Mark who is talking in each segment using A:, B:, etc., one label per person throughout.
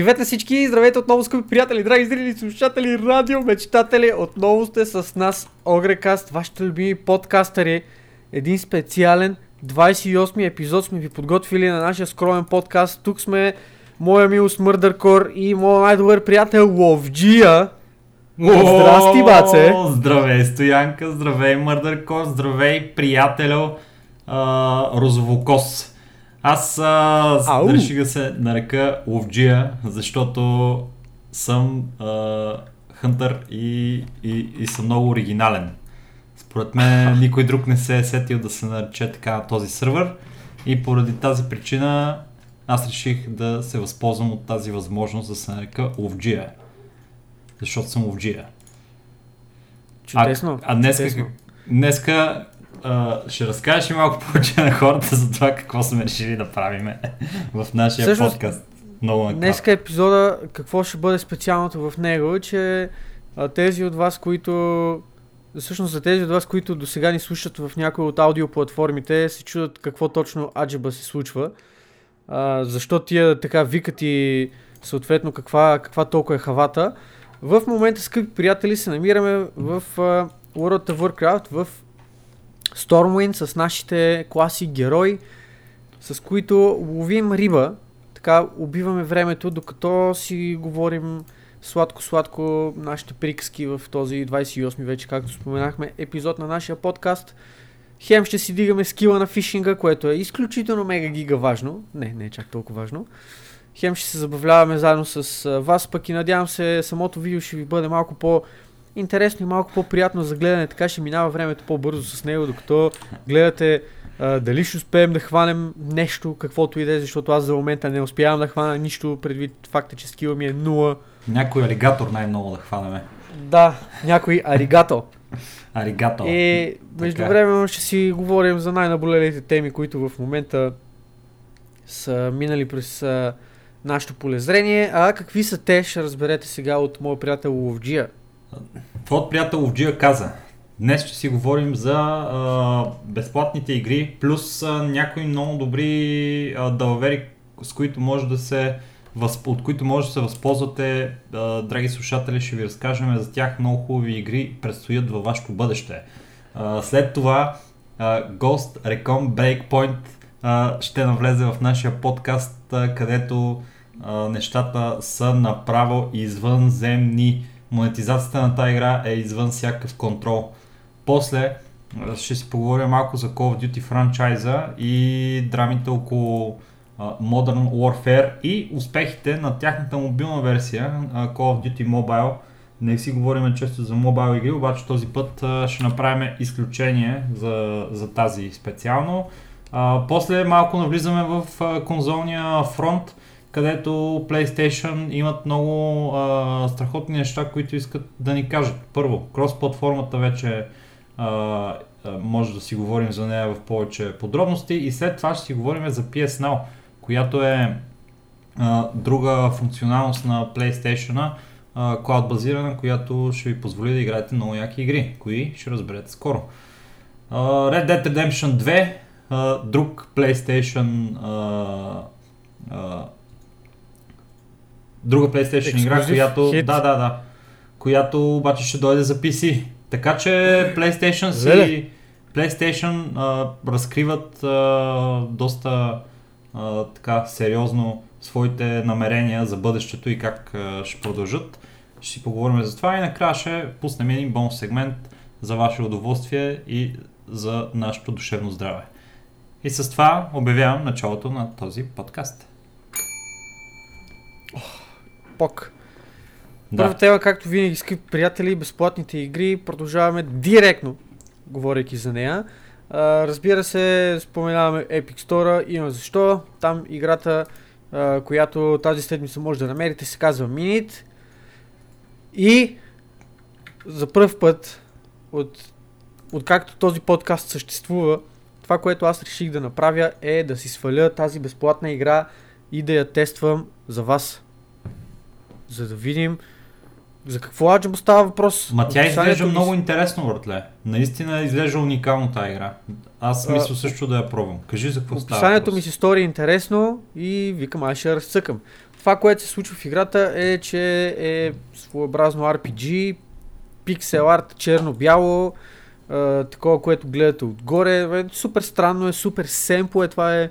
A: Привет на всички! Здравейте отново, скъпи приятели, драги зрители, слушатели, радио, мечтатели! Отново сте с нас Огрекаст, вашите любими подкастъри. Един специален 28-ми епизод сме ви подготвили на нашия скромен подкаст. Тук сме моя милост Мърдъркор и моят най-добър приятел Ловджия. Здрасти, баце!
B: Здравей, Стоянка, здравей, Мърдъркор, здравей, приятелю Розовокос. Аз а,
A: Ау!
B: реших да се нарека Ловджия, защото съм а, хънтър и, и, и съм много оригинален. Според мен никой друг не се е сетил да се нарече така на този сървър и поради тази причина аз реших да се възползвам от тази възможност да се нарека Ловджия. Защото съм Ловджия.
A: Чудесно.
B: А, а днеска,
A: чудесно.
B: днеска а, ще разкажеш ли малко повече на хората за това какво сме решили да правим в нашия
A: Всъщност,
B: подкаст. Много.
A: Днеска епизода, какво ще бъде специалното в него, е, че а, тези от вас, които всъщност за тези от вас, които до сега ни слушат в някои от аудиоплатформите, се чудят какво точно аджеба се случва. А, защо тия така викат и съответно каква, каква толкова е хавата. В момента, скъпи приятели, се намираме в а, World of Warcraft, в Stormwind с нашите класи герои, с които ловим риба, така убиваме времето, докато си говорим сладко-сладко нашите приказки в този 28 вече, както споменахме, епизод на нашия подкаст. Хем ще си дигаме скила на фишинга, което е изключително мега гига важно. Не, не е чак толкова важно. Хем ще се забавляваме заедно с вас, пък и надявам се самото видео ще ви бъде малко по интересно и малко по-приятно за гледане, така ще минава времето по-бързо с него, докато гледате а, дали ще успеем да хванем нещо, каквото и да е, защото аз за момента не успявам да хвана нищо, предвид факта, че скила ми е нула.
B: Някой алигатор най-много да хванеме.
A: Да, някой аригато.
B: Алигатор.
A: И междувременно ще си говорим за най-наболелите теми, които в момента са минали през а, нашето полезрение. А какви са те, ще разберете сега от моя приятел Ловджия.
B: Твоят приятел Ловджия каза, днес ще си говорим за а, безплатните игри, плюс а, някои много добри а, далавери, с които може да се от които може да се възползвате, драги слушатели, ще ви разкажем за тях много хубави игри, предстоят във вашето бъдеще. След това а, Ghost Recon Breakpoint ще навлезе в нашия подкаст, където нещата са направо извънземни. Монетизацията на тази игра е извън всякакъв контрол. После ще си поговорим малко за Call of Duty франчайза и драмите около Modern Warfare и успехите на тяхната мобилна версия Call of Duty Mobile. Не си говорим често за мобайл игри, обаче този път ще направим изключение за, за тази специално. После малко навлизаме в конзолния фронт, където PlayStation имат много а, страхотни неща, които искат да ни кажат. Първо, крос-платформата вече а, може да си говорим за нея в повече подробности и след това ще си говорим за PS Now, която е а, друга функционалност на PlayStation, клауд базирана, която ще ви позволи да играете много яки игри. Кои ще разберете скоро. А, Red Dead Redemption 2, а, друг PlayStation а, друга PlayStation игра,
A: Ексклюзив
B: която
A: хит.
B: да, да, да, която обаче ще дойде за PC. Така че PlayStation си
A: Леле.
B: PlayStation а, разкриват а, доста а, така сериозно своите намерения за бъдещето и как а, ще продължат. Ще си поговорим за това и накрая ще пуснем един бонус сегмент за ваше удоволствие и за нашето душевно здраве. И с това обявявам началото на този подкаст.
A: Пок.
B: Да.
A: Първа тема, както винаги, скъпи приятели, безплатните игри. Продължаваме директно, говорейки за нея. А, разбира се, споменаваме Epic Store, има защо. Там играта, а, която тази седмица може да намерите, се казва Minute. И за първ път, от, откакто този подкаст съществува, това, което аз реших да направя е да си сваля тази безплатна игра и да я тествам за вас. За да видим за какво аджаба става въпрос.
B: Ма тя изглежда
A: ми-
B: много интересно, братле. Наистина изглежда уникално тази игра. Аз мисля също да я пробвам. Кажи за какво става
A: Описанието ми се стори интересно и викам, аз ще я разцъкам. това, което се случва в играта е, че е своеобразно RPG, пиксел арт, черно-бяло, а, такова, което гледате отгоре. Е, супер странно е, супер семпо е, това е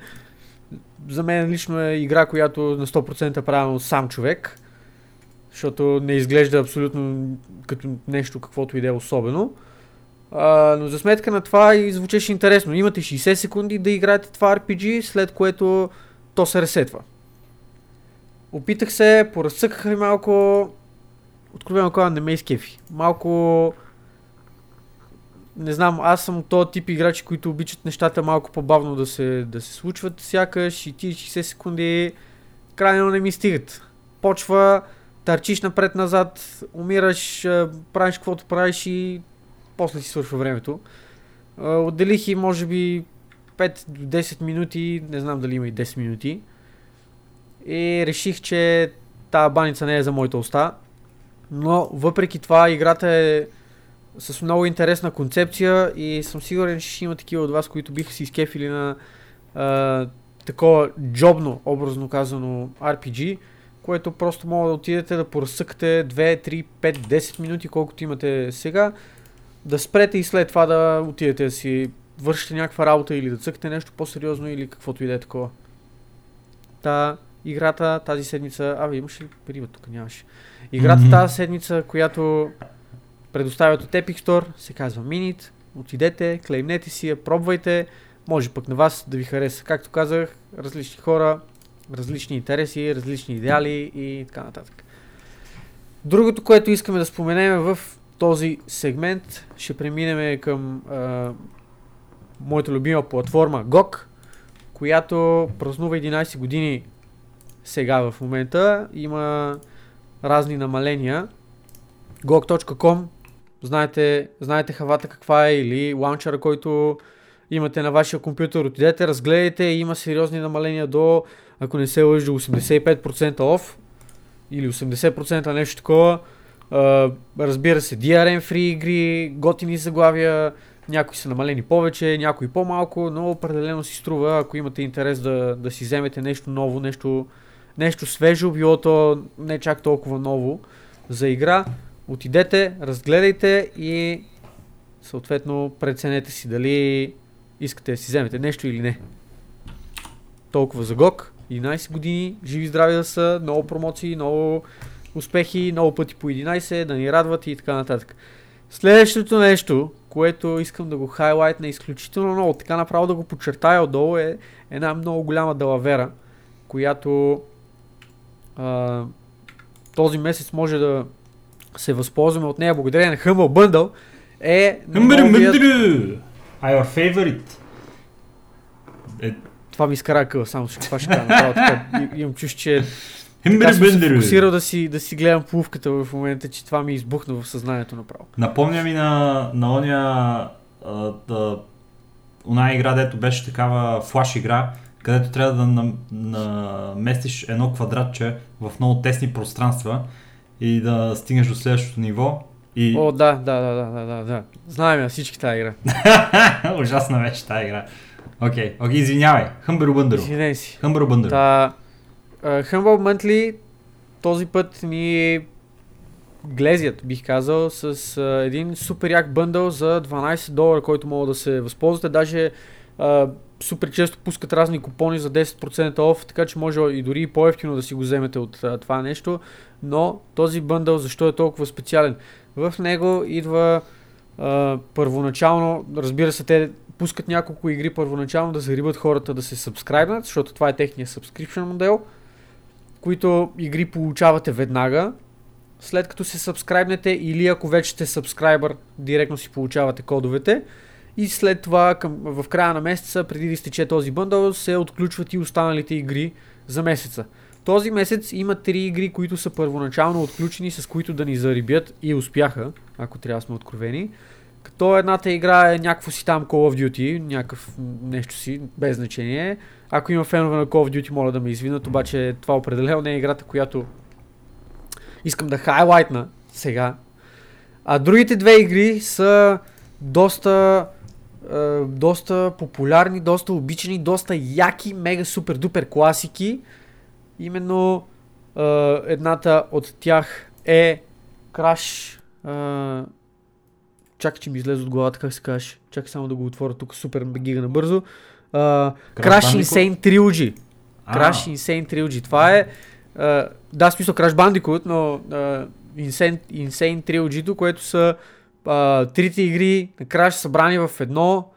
A: за мен лично е игра, която на 100% правилно сам човек, защото не изглежда абсолютно като нещо, каквото и да е особено. А, но за сметка на това и звучеше интересно. Имате 60 секунди да играете това RPG, след което то се ресетва. Опитах се, поразсъках ли малко, откровено казвам, не ме изкефи. Малко не знам, аз съм този тип играчи, които обичат нещата малко по-бавно да се, да се случват, сякаш и ти 60 секунди крайно не ми стигат. Почва, търчиш напред-назад, умираш, правиш каквото правиш и после си свършва времето. Отделих и може би 5-10 минути, не знам дали има и 10 минути. И реших, че тази баница не е за моята уста. Но въпреки това играта е с много интересна концепция и съм сигурен, че ще има такива от вас, които биха си изкефили на а, такова джобно, образно казано RPG, което просто мога да отидете да поразсъкате 2, 3, 5, 10 минути, колкото имате сега, да спрете и след това да отидете да си вършите някаква работа или да цъкате нещо по-сериозно или каквото и да е такова. Та, играта тази седмица... Абе, имаш ли риба тук? Нямаше. Играта mm-hmm. тази седмица, която предоставят от Epic Store, се казва Minute. Отидете, клеймнете си я, пробвайте. Може пък на вас да ви хареса. Както казах, различни хора, различни интереси, различни идеали и така нататък. Другото, което искаме да споменем в този сегмент, ще преминем към а, моята любима платформа GOG, която празнува 11 години сега в момента. Има разни намаления. GOG.com знаете, знаете хавата каква е или лаунчера, който имате на вашия компютър, отидете, разгледайте, има сериозни намаления до, ако не се лъжи, 85% off или 80% нещо такова. Uh, разбира се, DRM free игри, готини заглавия, някои са намалени повече, някои по-малко, но определено си струва, ако имате интерес да, да си вземете нещо ново, нещо, нещо свежо, било то не чак толкова ново за игра отидете, разгледайте и съответно преценете си дали искате да си вземете нещо или не. Толкова за ГОК. 11 години, живи здрави да са, много промоции, много успехи, много пъти по 11, да ни радват и така нататък. Следващото нещо, което искам да го хайлайтна изключително много, така направо да го подчертая отдолу е една много голяма далавера, която а, този месец може да се възползваме от нея благодарение на Humble Bundle е
B: новият... Your favorite!
A: Е... Това ми изкара къл, само ще, това ще кажа направо така. Имам чуш, че така съм се фокусирал да си, да си гледам плувката в момента, че това ми избухна в съзнанието направо.
B: Напомня ми на, на оня а, да, она игра, дето беше такава флаш игра, където трябва да наместиш едно квадратче в много тесни пространства и да стигнеш до следващото ниво. И...
A: О, да, да, да, да, да, да. Знаем я всички тази игра.
B: Ужасна беше тази игра. Окей, okay. okay, извинявай. Humble Bundle.
A: Извинявай си.
B: Humble Bundle.
A: Та, Humble Monthly този път ни глезят, бих казал, с uh, един супер як бъндъл за 12 долара, който мога да се възползвате. Даже uh, супер често пускат разни купони за 10% оф, така че може и дори и по-ефтино да си го вземете от uh, това нещо но този бъндъл защо е толкова специален? В него идва а, първоначално, разбира се, те пускат няколко игри първоначално да зарибат хората да се сабскрайбнат, защото това е техния subscription модел, които игри получавате веднага, след като се сабскрайбнете или ако вече сте сабскрайбър, директно си получавате кодовете. И след това към, в края на месеца, преди да изтече този бъндъл, се отключват и останалите игри за месеца. Този месец има три игри, които са първоначално отключени, с които да ни зарибят и успяха, ако трябва сме откровени. Като едната игра е някакво си там Call of Duty, някакъв нещо си, без значение. Ако има фенове на Call of Duty, моля да ме извинат, обаче това определено не е играта, която искам да хайлайтна сега. А другите две игри са доста, е, доста популярни, доста обичани, доста яки, мега супер дупер класики именно А, едната от тях е Crash. А, чакай, че ми излезе от главата, как се каже. Чакай само да го отворя тук супер гига набързо. А, Crash? Insane Trilogy. Crash Insane Trilogy. Това е... А, да, смисъл Crash Bandicoot, но а, Insane, Insane Trilogy, което са а, трите игри на Crash събрани в едно.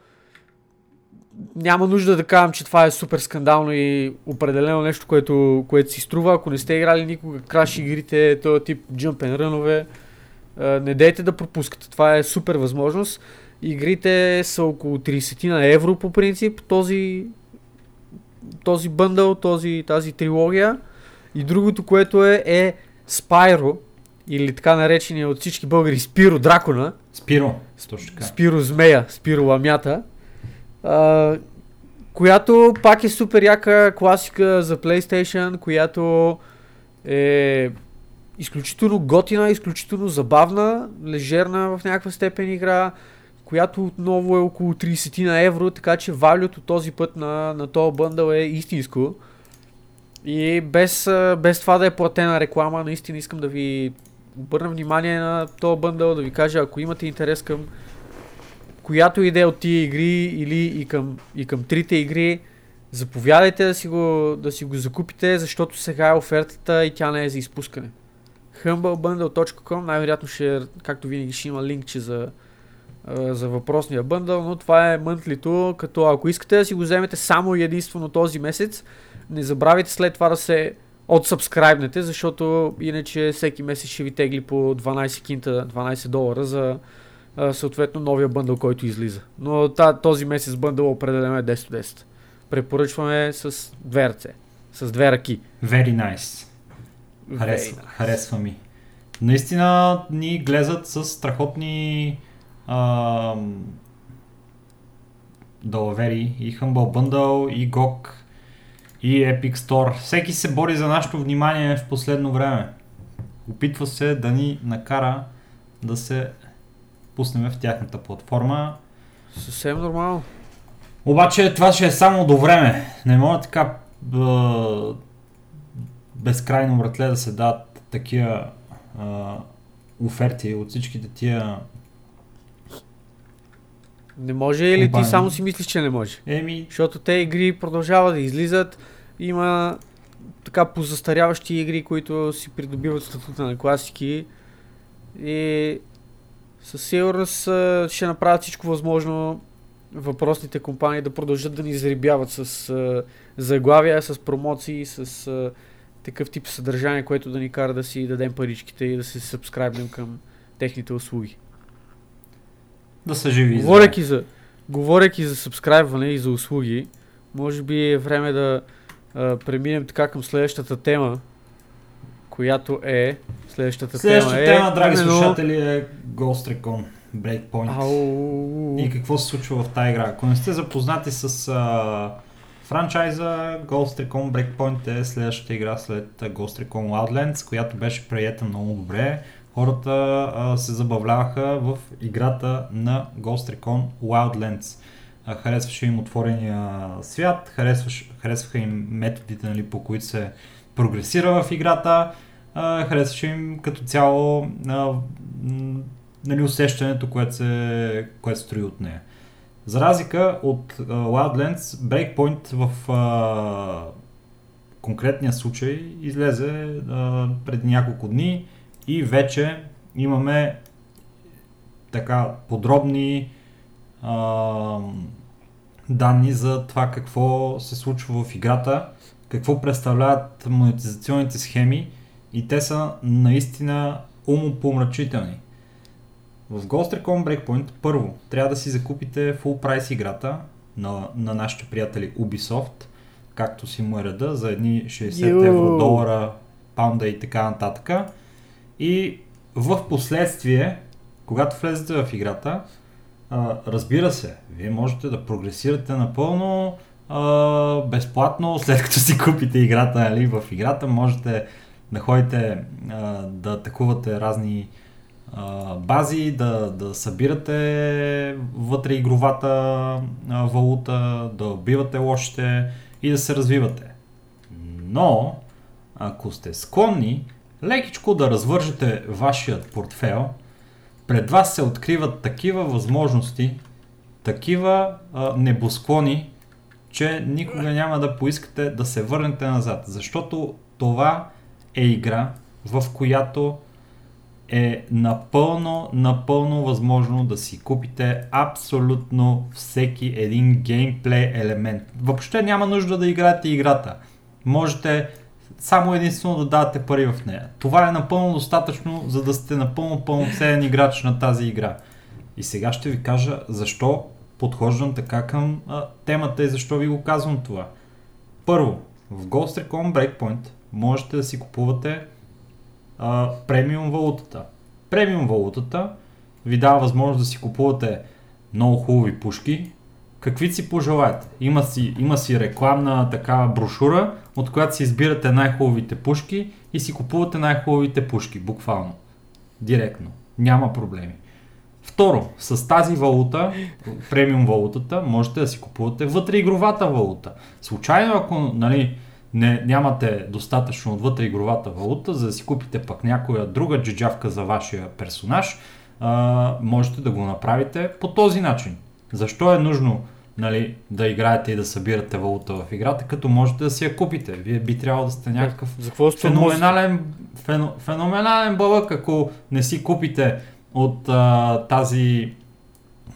A: Няма нужда да казвам, че това е супер скандално и определено нещо, което, което си струва. Ако не сте играли никога Crash игрите, този тип jump and рънове, не дейте да пропускате. Това е супер възможност. Игрите са около 30 на евро по принцип. Този, този бъндъл, този, тази трилогия. И другото, което е, е Spyro, или така наречения от всички българи Спиро Дракона,
B: Спиро. Точно така.
A: Спиро Змея, Спиро Ламята, а, която пак е супер яка класика за PlayStation, която е изключително готина, изключително забавна, лежерна в някаква степен игра, която отново е около 30 на евро, така че валюто този път на, на този бъндъл е истинско. И без, без това да е платена реклама, наистина искам да ви обърна внимание на този бъндъл, да ви кажа, ако имате интерес към която идея от тия игри или и към, и към трите игри, заповядайте да си, го, да си го закупите, защото сега е офертата и тя не е за изпускане. humblebundle.com най-вероятно ще, както винаги, ще има линкче за, за въпросния бъндъл, но това е мънтлито, като ако искате да си го вземете само и единствено този месец, не забравяйте след това да се отсъбскрайбнете, защото иначе всеки месец ще ви тегли по 12 кинта, 12 долара за съответно новия бъндъл, който излиза. Но този месец бъндъл определено е 10 от 10. Препоръчваме с две ръце, с две ръки.
B: Very nice. Харесва,
A: nice.
B: харесва ми. Наистина ни глезат с страхотни ам, далавери и Humble Bundle, и GOG, и Epic Store. Всеки се бори за нашето внимание в последно време. Опитва се да ни накара да се пуснем в тяхната платформа.
A: Съвсем нормално.
B: Обаче това ще е само до време. Не може така бъ... безкрайно братле да се дадат такива а, оферти от всичките тия
A: Не може или ти само си мислиш, че не може?
B: еми
A: Защото те игри продължават да излизат. Има така позастаряващи игри, които си придобиват статута на класики. И със сигурност ще направят всичко възможно въпросните компании да продължат да ни зарибяват с заглавия, с промоции, с такъв тип съдържание, което да ни кара да си дадем паричките и да се сабскрайбнем към техните услуги.
B: да са живи. и здрави.
A: Говорейки за, говорейки за сабскрайбване и за услуги, може би е време да а, преминем така към следващата тема, която е... Следващата,
B: Следващата
A: тема,
B: тема,
A: е...
B: драги
A: именно-
B: слушатели, е Ghost Recon Breakpoint.
A: Ау.
B: И какво се случва в тази игра. Ако не сте запознати с а, франчайза, Ghost Recon Breakpoint е следващата игра след Ghost Recon Wildlands, която беше приета много добре. Хората а, се забавляваха в играта на Ghost Recon Wildlands. А, харесваше им отворения свят, харесваш, харесваха им методите, нали, по които се прогресира в играта, а, харесваше им като цяло а, нали, усещането, което се, което се строи от нея. За разлика от uh, Wildlands, Breakpoint в uh, конкретния случай излезе uh, преди няколко дни и вече имаме така подробни uh, данни за това какво се случва в играта, какво представляват монетизационните схеми и те са наистина умопомрачителни. В Ghost Recon Breakpoint първо трябва да си закупите full прайс играта на, на нашите приятели Ubisoft, както си му е реда, за едни 60
A: Йоу.
B: евро, долара, паунда и така нататък. И в последствие, когато влезете в играта, а, разбира се, вие можете да прогресирате напълно а, безплатно, след като си купите играта, нали, в играта можете да ходите а, да атакувате разни бази, да, да събирате вътре игровата валута, да убивате лошите и да се развивате. Но ако сте склонни, лекичко да развържете вашият портфел, пред вас се откриват такива възможности, такива а, небосклони, че никога няма да поискате да се върнете назад. Защото това е игра, в която е напълно, напълно възможно да си купите абсолютно всеки един геймплей елемент. Въобще няма нужда да играете играта. Можете само единствено да давате пари в нея. Това е напълно достатъчно, за да сте напълно пълноценен играч на тази игра. И сега ще ви кажа защо подхождам така към а, темата и защо ви го казвам това. Първо, в Ghost Recon Breakpoint можете да си купувате а, премиум валутата. Премиум валутата ви дава възможност да си купувате много хубави пушки, какви си пожелаете. Има си, има си рекламна такава брошура, от която си избирате най-хубавите пушки и си купувате най-хубавите пушки, буквално. Директно. Няма проблеми. Второ, с тази валута, премиум валутата, можете да си купувате вътре игровата валута. Случайно, ако нали, не, нямате достатъчно от вътре игровата валута, за да си купите пък някоя друга джиджавка за вашия персонаж, а, можете да го направите по този начин. Защо е нужно нали, да играете и да събирате валута в играта, като можете да си я купите. Вие би трябвало да сте някакъв
A: За
B: феноменален, фено, феноменален бълък, ако не си купите от а, тази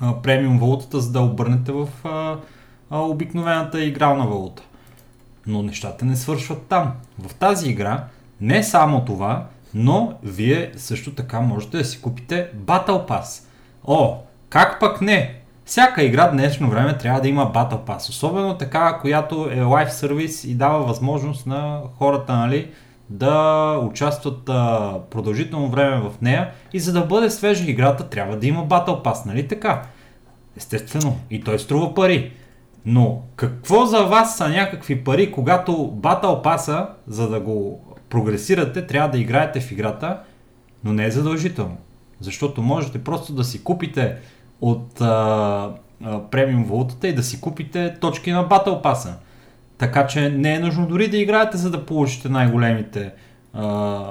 B: а, премиум валутата, за да обърнете в а, а, обикновената игрална валута. Но нещата не свършват там. В тази игра не само това, но вие също така можете да си купите Battle Pass. О, как пък не? Всяка игра днешно време трябва да има Battle Pass. Особено така, която е лайф сервис и дава възможност на хората, нали, да участват а, продължително време в нея и за да бъде свежа играта трябва да има Battle Pass, нали така? Естествено, и той струва пари. Но какво за вас са някакви пари, когато Battle Pass, за да го прогресирате, трябва да играете в играта, но не е задължително. Защото можете просто да си купите от а, а, премиум валутата и да си купите точки на Battle Pass. Така че не е нужно дори да играете, за да получите най-големите а,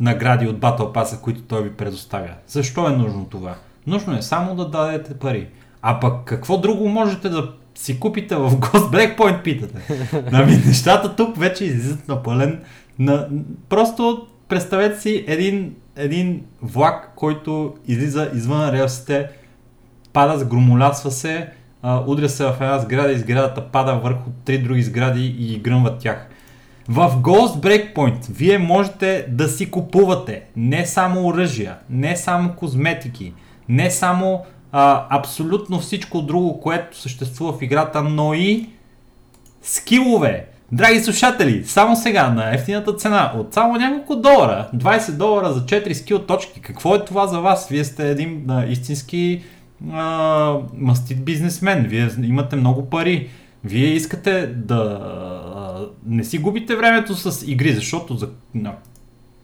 B: награди от Battle Pass, които той ви предоставя. Защо е нужно това? Нужно е само да дадете пари. А пък какво друго можете да си купите в Ghost Breakpoint, питате? Ами нещата тук вече излизат на пълен. На... Просто представете си един, един влак, който излиза извън релсите, пада, сгромолясва се, удря се в една сграда и сградата пада върху три други сгради и гръмват тях. В Ghost Breakpoint вие можете да си купувате не само оръжия, не само козметики, не само а, абсолютно всичко друго, което съществува в играта, но и скилове. Драги слушатели, само сега на ефтината цена от само няколко долара, 20 долара за 4 скил точки. Какво е това за вас? Вие сте един а, истински а, мастит бизнесмен, вие имате много пари. Вие искате да а, не си губите времето с игри, защото за,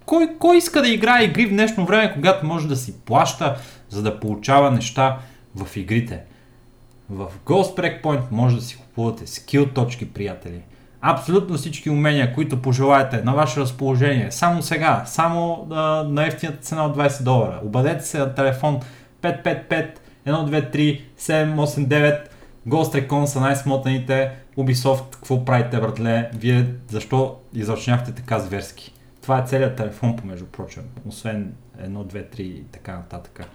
B: кой, кой иска да играе игри в днешно време, когато може да си плаща, за да получава неща в игрите? В Ghost Breakpoint може да си купувате скил точки, приятели. Абсолютно всички умения, които пожелаете на ваше разположение, само сега, само а, на ефтината цена от 20 долара. Обадете се на телефон 555 1, 2, 3, 7, 8, 9. Ghost Recon са най-смотаните. Ubisoft, какво правите, братле? Вие защо изръчняхте така зверски? Това е целият телефон, помежду прочим. Освен 1, 2, 3 и така нататък.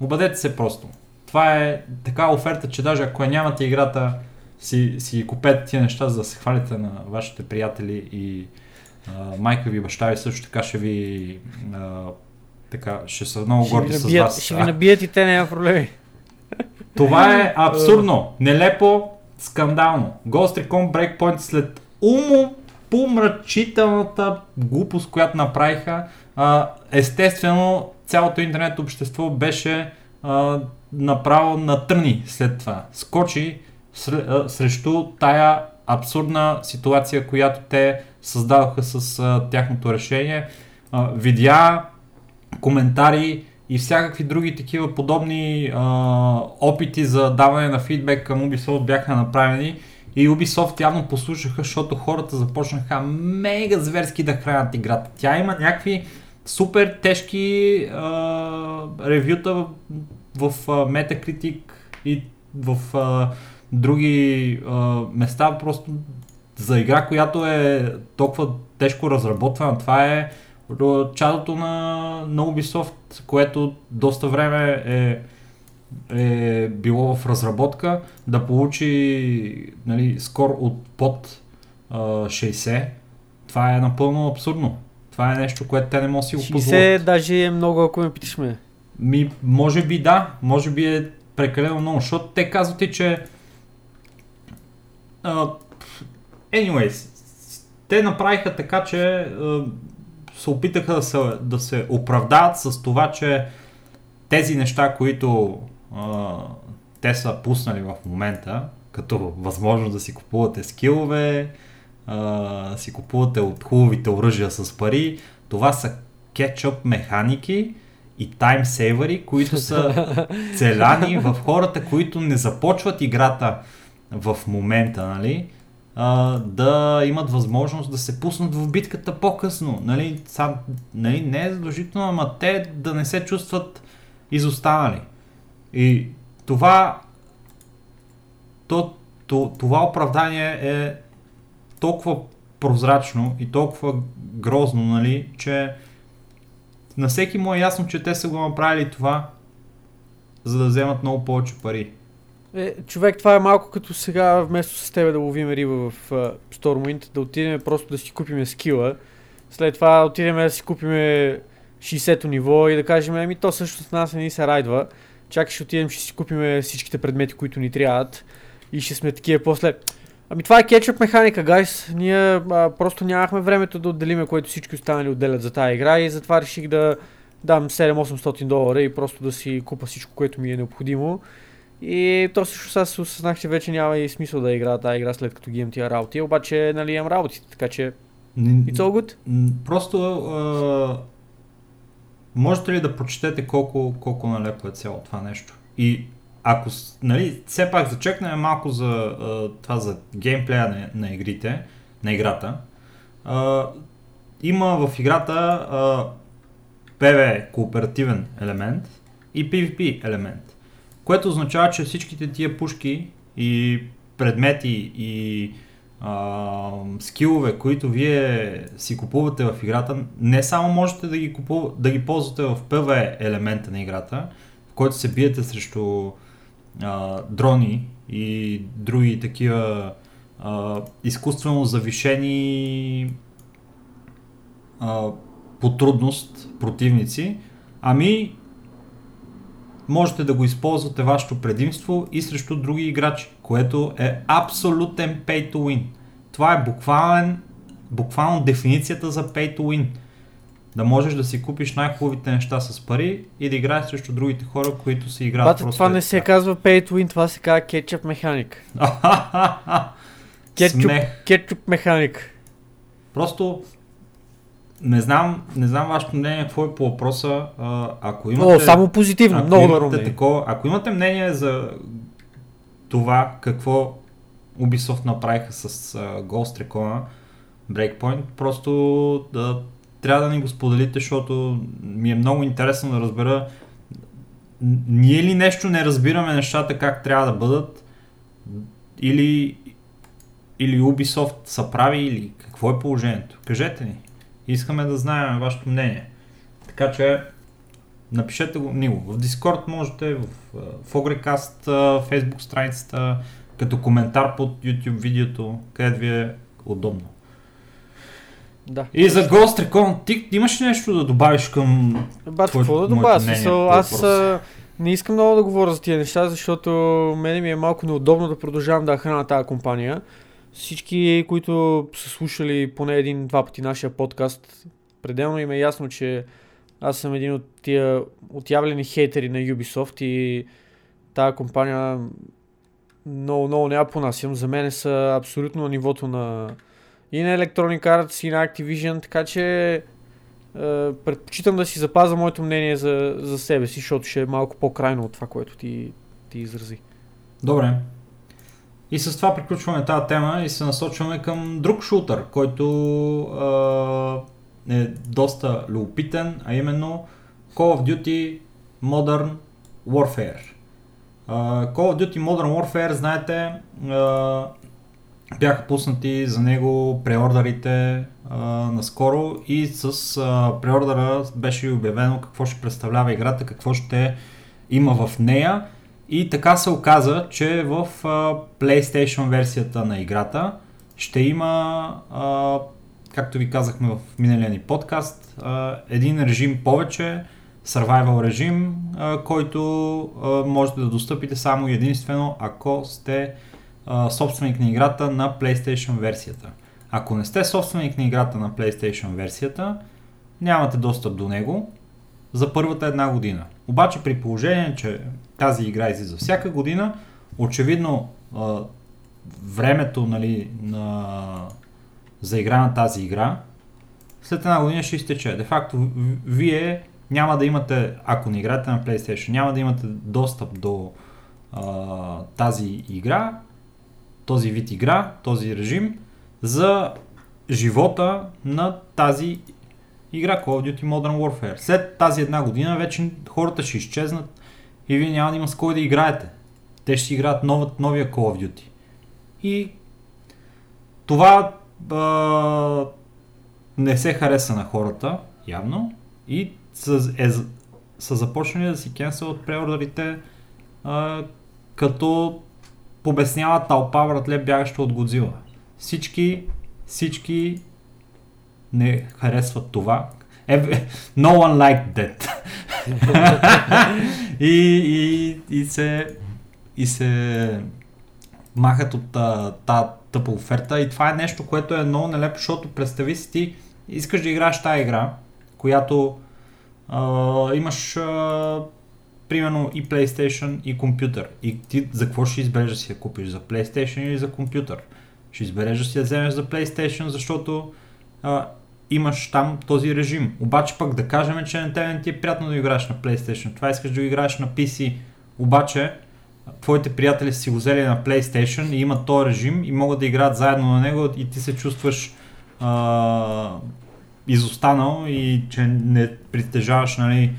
B: Обадете се просто. Това е така оферта, че даже ако я нямате играта, си, си купете тия неща, за да се хвалите на вашите приятели и а, майка ви, баща ви също така ще ви а, така, ще са много горди с вас.
A: Ще ви набият и те, няма проблеми.
B: Това е абсурдно, нелепо, скандално. Ghost Recon Breakpoint след умо помрачителната глупост, която направиха, а, естествено цялото интернет общество беше а, направо на търни след това. Скочи срещу тая абсурдна ситуация, която те създадоха с а, тяхното решение. А, видя коментари и всякакви други такива подобни а, опити за даване на фидбек към Ubisoft бяха направени И Ubisoft явно послушаха, защото хората започнаха мега зверски да хранят играта. Тя има някакви супер тежки а, ревюта в, в а, Metacritic и в а, други а, места. Просто за игра, която е толкова тежко разработвана, това е чадото на, на Ubisoft, което доста време е, е било в разработка, да получи нали, скор от под а, 60. Това е напълно абсурдно. Това е нещо, което те не могат да си го позволят. 60
A: даже е много, ако ме питаш ме.
B: Ми, може би да, може би е прекалено много, защото те казват и, че uh, anyways, те направиха така, че uh, се опитаха да се, да се оправдават с това, че тези неща, които uh, те са пуснали в момента, като възможност да си купувате скилове, да си купувате от хубавите оръжия с пари, това са кетчуп механики и таймсейвери, които са целяни в хората, които не започват играта в момента, нали? а, да имат възможност да се пуснат в битката по-късно. Нали, сам, нали, не е задължително, ама те да не се чувстват изостанали. И това, то, то, това оправдание е толкова прозрачно и толкова грозно, нали, че на всеки му е ясно, че те са го направили това, за да вземат много повече пари.
A: Е, човек, това е малко като сега, вместо с тебе да ловим риба в uh, Stormwind, да отидем просто да си купим скила, след това отидем да си купим 60-то ниво и да кажем, ами то също с нас не ни се райдва, чакай ще отидем, ще си купим всичките предмети, които ни трябват и ще сме такива после. Ами това е кетчуп механика, гайс. Ние а, просто нямахме времето да отделиме, което всички останали отделят за тази игра и затова реших да дам 7-800 долара и просто да си купа всичко, което ми е необходимо. И то също аз осъзнах, че вече няма и смисъл да игра тази игра след като ги имам тия работи, обаче нали имам работите, така че it's all good.
B: Просто а, можете ли да прочетете колко, колко налепо е цяло това нещо? И ако, нали, все пак зачекнем малко за това за геймплея на, на игрите, на играта, а, има в играта а, PV кооперативен елемент и PvP елемент, което означава, че всичките тия пушки и предмети и а, скилове, които вие си купувате в играта, не само можете да ги, купува, да ги ползвате в PV елемента на играта, в който се биете срещу а, дрони и други такива а, изкуствено завишени а, по трудност противници, ами можете да го използвате вашето предимство и срещу други играчи, което е абсолютен pay to win. Това е буквален, буквално дефиницията за pay to win да можеш да си купиш най-хубавите неща с пари и да играеш срещу другите хора, които си играят
A: Бате, просто. Това не се казва pay to win, това се казва кетчуп механик. кетчуп, механик.
B: Просто не знам, не знам вашето мнение какво е по въпроса. А, ако имате,
A: О, само позитивно, ако много добро
B: такова, Ако имате мнение за това какво Ubisoft направиха с uh, Ghost Recon Breakpoint, просто да трябва да ни го споделите, защото ми е много интересно да разбера ние ли нещо не разбираме нещата как трябва да бъдат или, или Ubisoft са прави или какво е положението? Кажете ни. Искаме да знаем вашето мнение. Така че напишете го ни. В Discord можете, в, в Ogrecast, Facebook страницата, като коментар под YouTube видеото, където ви е удобно.
A: Да.
B: И за Ghost Recon, ти имаш ли нещо да добавиш към
A: Бат, какво да добавя? Смисъл, аз а, не искам много да говоря за тия неща, защото мене ми е малко неудобно да продължавам да храна тази компания. Всички, които са слушали поне един-два пъти нашия подкаст, пределно им е ясно, че аз съм един от тия отявлени хейтери на Ubisoft и тази компания много, много не я понасям. За мен са абсолютно на нивото на и на Electronic Arts, и на Activision, така че е, предпочитам да си запазя моето мнение за, за себе си, защото ще е малко по-крайно от това, което ти, ти изрази.
B: Добре. И с това приключваме тази тема и се насочваме към друг шутър, който е доста любопитен, а именно Call of Duty Modern Warfare. Call of Duty Modern Warfare, знаете, бяха пуснати за него преордерите uh, наскоро и с uh, преордера беше обявено какво ще представлява играта, какво ще има в нея. И така се оказа, че в uh, PlayStation версията на играта ще има, uh, както ви казахме в миналия ни подкаст, uh, един режим повече, survival режим, uh, който uh, можете да достъпите само единствено ако сте собственик на играта на PlayStation версията. Ако не сте собственик на играта на PlayStation версията, нямате достъп до него за първата една година. Обаче при положение, че тази игра излиза всяка година, очевидно а, времето нали, на, за игра на тази игра след една година ще изтече. Де факто, вие няма да имате, ако не играете на PlayStation, няма да имате достъп до а, тази игра, този вид игра, този режим за живота на тази игра Call of Duty Modern Warfare. След тази една година вече хората ще изчезнат и вие няма да има с кой да играете. Те ще си играят нов, новия Call of Duty. И това а, не се хареса на хората, явно, и са, е, са започнали да си кенселват преордерите, като побеснява тълпа вратле бягащо от Годзила. Всички, всички не харесват това. No one liked that. и, и, и, се, и се махат от тази тъпа оферта и това е нещо, което е много нелепо, защото представи си ти искаш да играеш тази игра, която а, имаш а, примерно и PlayStation и компютър. И ти за какво ще избереш да си я купиш? За PlayStation или за компютър? Ще избереш да си я вземеш за PlayStation, защото а, имаш там този режим. Обаче пък да кажем, че на тебе не ти е приятно да играеш на PlayStation. Това искаш да играеш на PC. Обаче твоите приятели си го взели на PlayStation и имат този режим и могат да играят заедно на него и ти се чувстваш а, изостанал и че не притежаваш нали,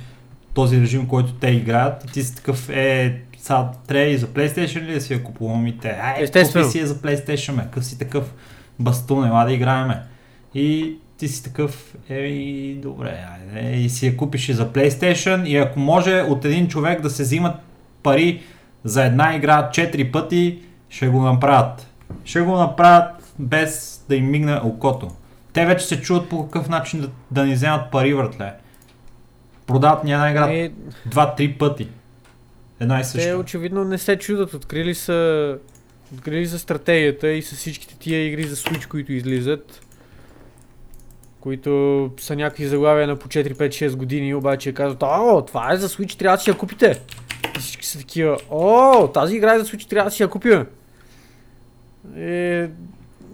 B: този режим, който те играят и ти си такъв е сега трябва и за PlayStation ли да си я купувам и те? Ай, купи си я за PlayStation, ме, къв си такъв бастун, ела да играеме. И ти си такъв, ей, добре, айде, и си я купиш и за PlayStation и ако може от един човек да се взимат пари за една игра 4 пъти, ще го направят. Ще го направят без да им мигне окото. Те вече се чуват по какъв начин да, да ни вземат пари, вратле. Продават ни една игра е... 2-3 пъти. Една и съща.
A: Те очевидно не се чудат. Открили са, открили са стратегията и с всичките тия игри за Switch, които излизат които са някакви заглавия на по 4-5-6 години, обаче казват, о, това е за Switch, трябва да си я купите. И всички са такива, о, тази игра е за Switch, трябва да си я купим. Е,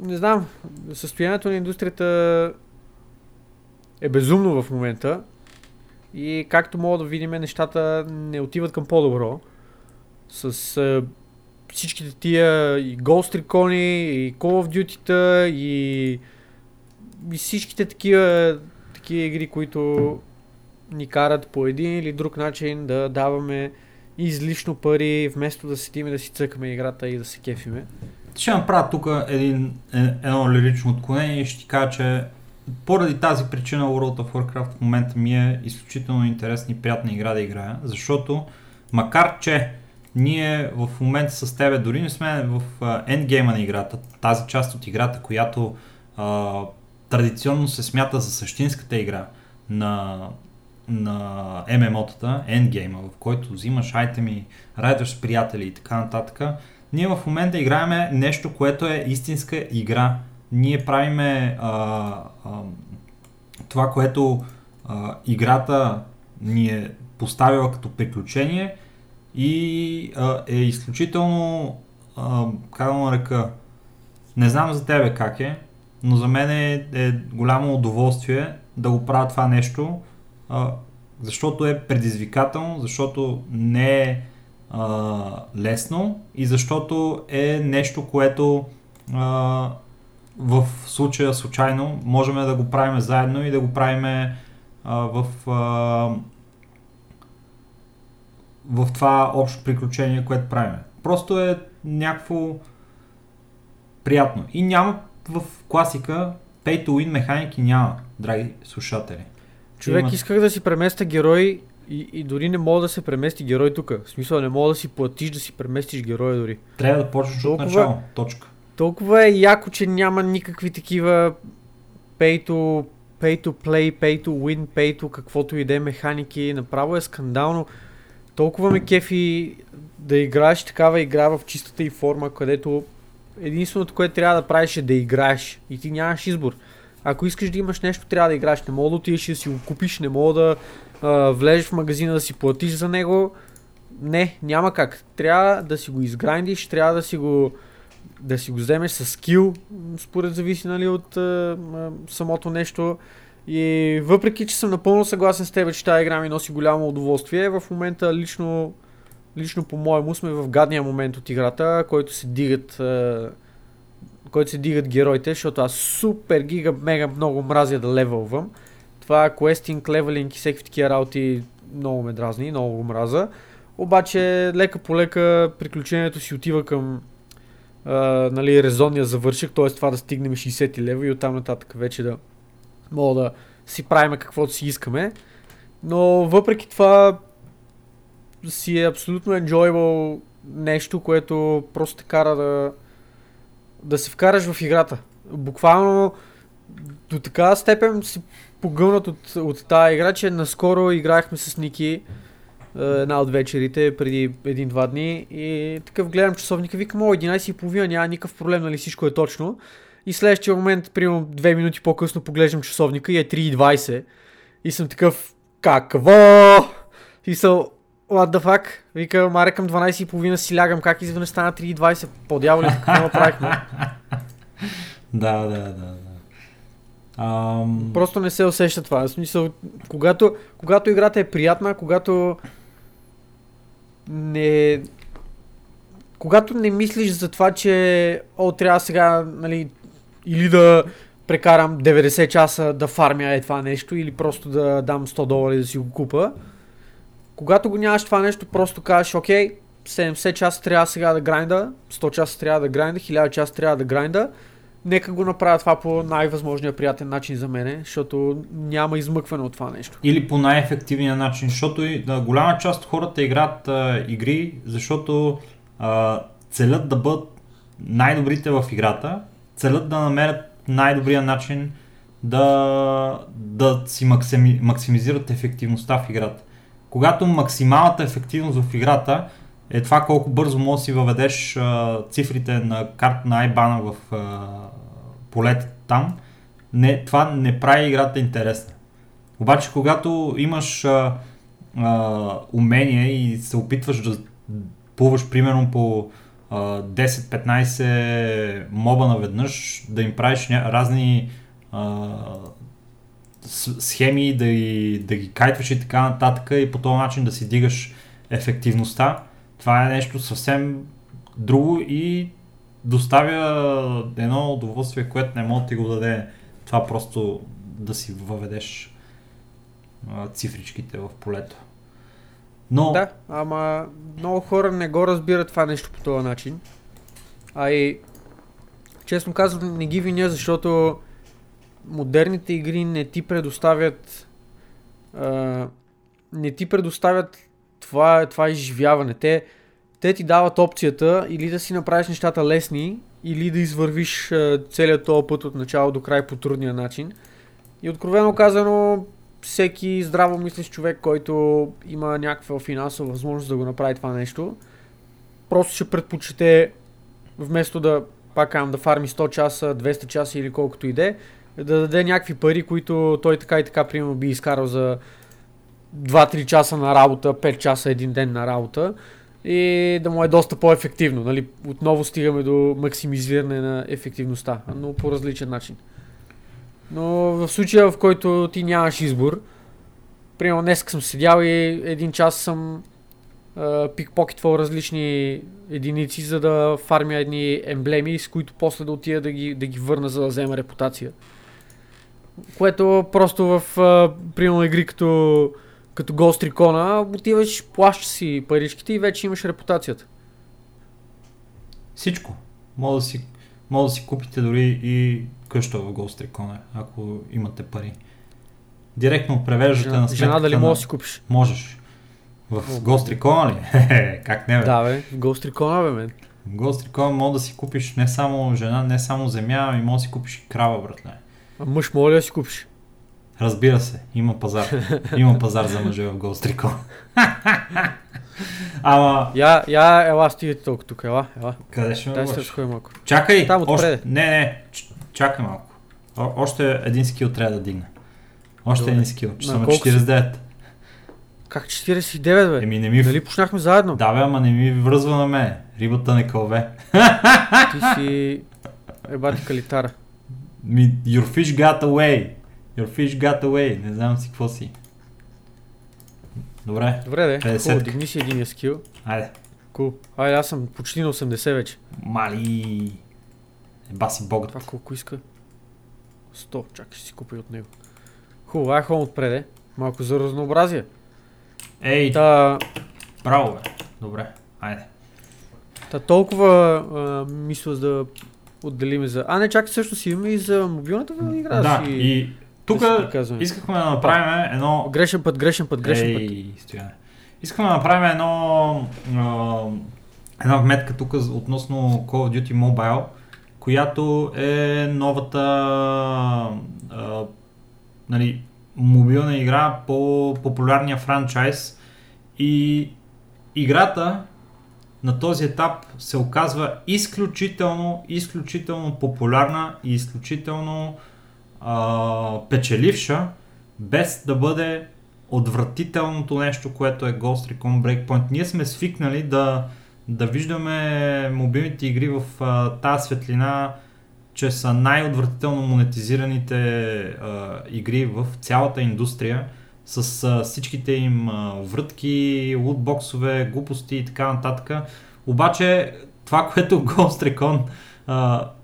A: не знам, състоянието на индустрията е безумно в момента. И както мога да видим, нещата не отиват към по-добро. С е, всичките тия и Ghost Recon, и Call of Duty, и и всичките такива, такива игри, които ни карат по един или друг начин да даваме излишно пари, вместо да седим и да си цъкаме играта и да се кефиме.
B: Ще направя тук един, е, едно лирично отклонение и ще ти кажа, че поради тази причина World of Warcraft в момента ми е изключително интересна и приятна игра да играя, защото макар че ние в момента с тебе дори не сме в ендгейма на играта, тази част от играта, която а, традиционно се смята за същинската игра на, на MMO-тата, Endgame, в който взимаш айтеми, райдваш с приятели и така нататък, ние в момента играеме нещо, което е истинска игра. Ние правиме а, а, това, което а, играта ни е поставила като приключение и а, е изключително, а, как да нарека, не знам за тебе как е, но за мен е, е голямо удоволствие да го правя това нещо, а, защото е предизвикателно, защото не е а, лесно и защото е нещо, което а, в случая случайно можем да го правим заедно и да го правим а, в, а, в това общо приключение, което правим. Просто е някакво приятно. И няма в класика pay to win механики няма, драги слушатели.
A: Човек Има... исках да си преместя герой и, и дори не мога да се премести герой тук. В смисъл не мога да си платиш да си преместиш героя дори.
B: Трябва да почнеш толкова, от начало. Точка.
A: Толкова е яко, че няма никакви такива pay to, pay to play, pay to win, pay to каквото и да е механики. Направо е скандално. Толкова ме кефи да играеш такава игра в чистата и форма, където единственото, което трябва да правиш е да играеш и ти нямаш избор. Ако искаш да имаш нещо, трябва да играеш. Не мога да отидеш да си го купиш, не мога да влезеш в магазина да си платиш за него. Не, няма как. Трябва да си го изграндиш, трябва да си го, да си го вземеш с скил, според зависи нали, от а, самото нещо. И въпреки, че съм напълно съгласен с теб, че тази игра ми носи голямо удоволствие, в момента лично, лично по-моему сме в гадния момент от играта, който се дигат който се дигат героите, защото аз супер гига мега много мразя да левелвам. Това квестинг, левелинг и всеки такива работи много ме дразни, много го мраза. Обаче лека по лека приключението си отива към нали, резонния завършек, т.е. това да стигнем 60 лева и оттам нататък вече да мога да си правим каквото си искаме. Но въпреки това си е абсолютно enjoyable нещо, което просто те кара да, да се вкараш в играта. Буквално до такава степен си погълнат от, от тази игра, че наскоро играхме с Ники една от вечерите, преди един-два дни и такъв гледам часовника, викам, о, 11.30, няма никакъв проблем, нали всичко е точно. И следващия момент, примерно две минути по-късно поглеждам часовника и е 3.20 и съм такъв, какво? И са, what the fuck? Вика, маре към 12.30 си лягам, как изведнъж стана 3.20? По дяволи, какво направихме?
B: да, да, да, да.
A: Um... Просто не се усеща това. В смисъл, когато, когато играта е приятна, когато не... Когато не мислиш за това, че о, трябва сега, нали, или да прекарам 90 часа да фармя е това нещо, или просто да дам 100 долара да си го купа. Когато го нямаш това нещо, просто кажеш, окей, 70 часа трябва сега да грайнда, 100 часа трябва да грайнда, 1000 часа трябва да грайнда нека го направя това по най-възможния приятен начин за мене, защото няма измъкване от това нещо.
B: Или по най-ефективния начин, защото да, голяма част от хората играят а, игри, защото а, целят да бъдат най-добрите в играта, целят да намерят най-добрия начин да, да си максими, максимизират ефективността в играта. Когато максималната ефективност в играта е това колко бързо можеш да си въведеш а, цифрите на карта на Айбана в а, полета там, не, това не прави играта интересна. Обаче когато имаш а, а, умение и се опитваш да плуваш примерно по 10-15 моба наведнъж, да им правиш ня... разни а, схеми, да ги, да ги кайтваш и така нататък и по този начин да си дигаш ефективността, това е нещо съвсем друго и доставя едно удоволствие, което не може да ти го даде това просто да си въведеш цифричките в полето.
A: Но... Да, ама много хора не го разбират това нещо по този начин. А и честно казвам не ги виня, защото модерните игри не ти предоставят а, не ти предоставят това, това изживяване. Те, те ти дават опцията или да си направиш нещата лесни, или да извървиш целият този път от начало до край по трудния начин. И откровено казано, всеки здраво мислещ човек, който има някаква финансова възможност да го направи това нещо, просто ще предпочете вместо да, пак да фарми 100 часа, 200 часа или колкото иде, да даде някакви пари, които той така и така, примерно, би изкарал за 2-3 часа на работа, 5 часа един ден на работа и да му е доста по-ефективно. Нали? Отново стигаме до максимизиране на ефективността, но по различен начин. Но в случая, в който ти нямаш избор, примерно днес съм седял и един час съм пикпокетвал различни единици, за да фармя едни емблеми, с които после да отида да ги, да ги върна, за да взема репутация. Което просто в, примерно, игри като, като Ghost Recon, отиваш, плащаш си паричките и вече имаш репутацията.
B: Всичко. Може да си, може да си купите дори и къща в Ghost Recon, ако имате пари. Директно превеждате
A: Жена,
B: на
A: жена
B: сметката
A: дали
B: на...
A: можеш да си купиш?
B: Можеш. В
A: О,
B: Ghost Recon ли? Как не бе?
A: Да, бе, в Ghost Recon, бе, мен.
B: В Ghost Recon може да си купиш не само жена, не само земя, ами може да си купиш и крава, братле.
A: А мъж може ли да си купиш?
B: Разбира се, има пазар. Има пазар за мъже в Ghost Recon. Ама,
A: Я, я, ела, стигайте толкова тук, ела, ела.
B: къде ще ме
A: Дай се малко.
B: Чакай!
A: Там
B: още... Не, не, чакай малко. О- още един скил трябва да дигна. Още
A: Добре.
B: един скил, че съм на
A: колко си?
B: 49.
A: Как 49, бе?
B: Еми не ми...
A: Нали почнахме заедно?
B: Да бе, ама не ми връзва на мен. Рибата не кълве.
A: Ти си... Ебати калитара.
B: Ми, your fish got away. Your fish got away. Не знам си какво си. Добре,
A: Добре, де.
B: 50.
A: Хубаво, дигни си един скил.
B: айде.
A: Кул. Айде, аз съм почти на 80 вече.
B: Мали. Еба си богът.
A: Това колко иска? 100. Чакай, ще си купи от него. Хубаво, ай хон отпреде. Малко за разнообразие.
B: Ей,
A: Та,
B: браво бе. Добре, айде.
A: та толкова а, мисля да отделиме за... А, не, чакай, също си имаме и за мобилната игра.
B: да,
A: си...
B: и тук искахме да направим едно
A: Грешен път, грешен път, грешен път.
B: Ей, стояне. Искаме да направим едно, а, една вметка тук относно Call of Duty Mobile, която е новата а, нали, мобилна игра по популярния франчайз и играта на този етап се оказва изключително, изключително популярна и изключително а, печеливша, без да бъде отвратителното нещо, което е Ghost Recon Breakpoint. Ние сме свикнали да, да виждаме мобилните игри в а, тази светлина, че са най-отвратително монетизираните а, игри в цялата индустрия с а, всичките им а, врътки, лутбоксове, глупости и така нататък. Обаче това, което Ghost Recon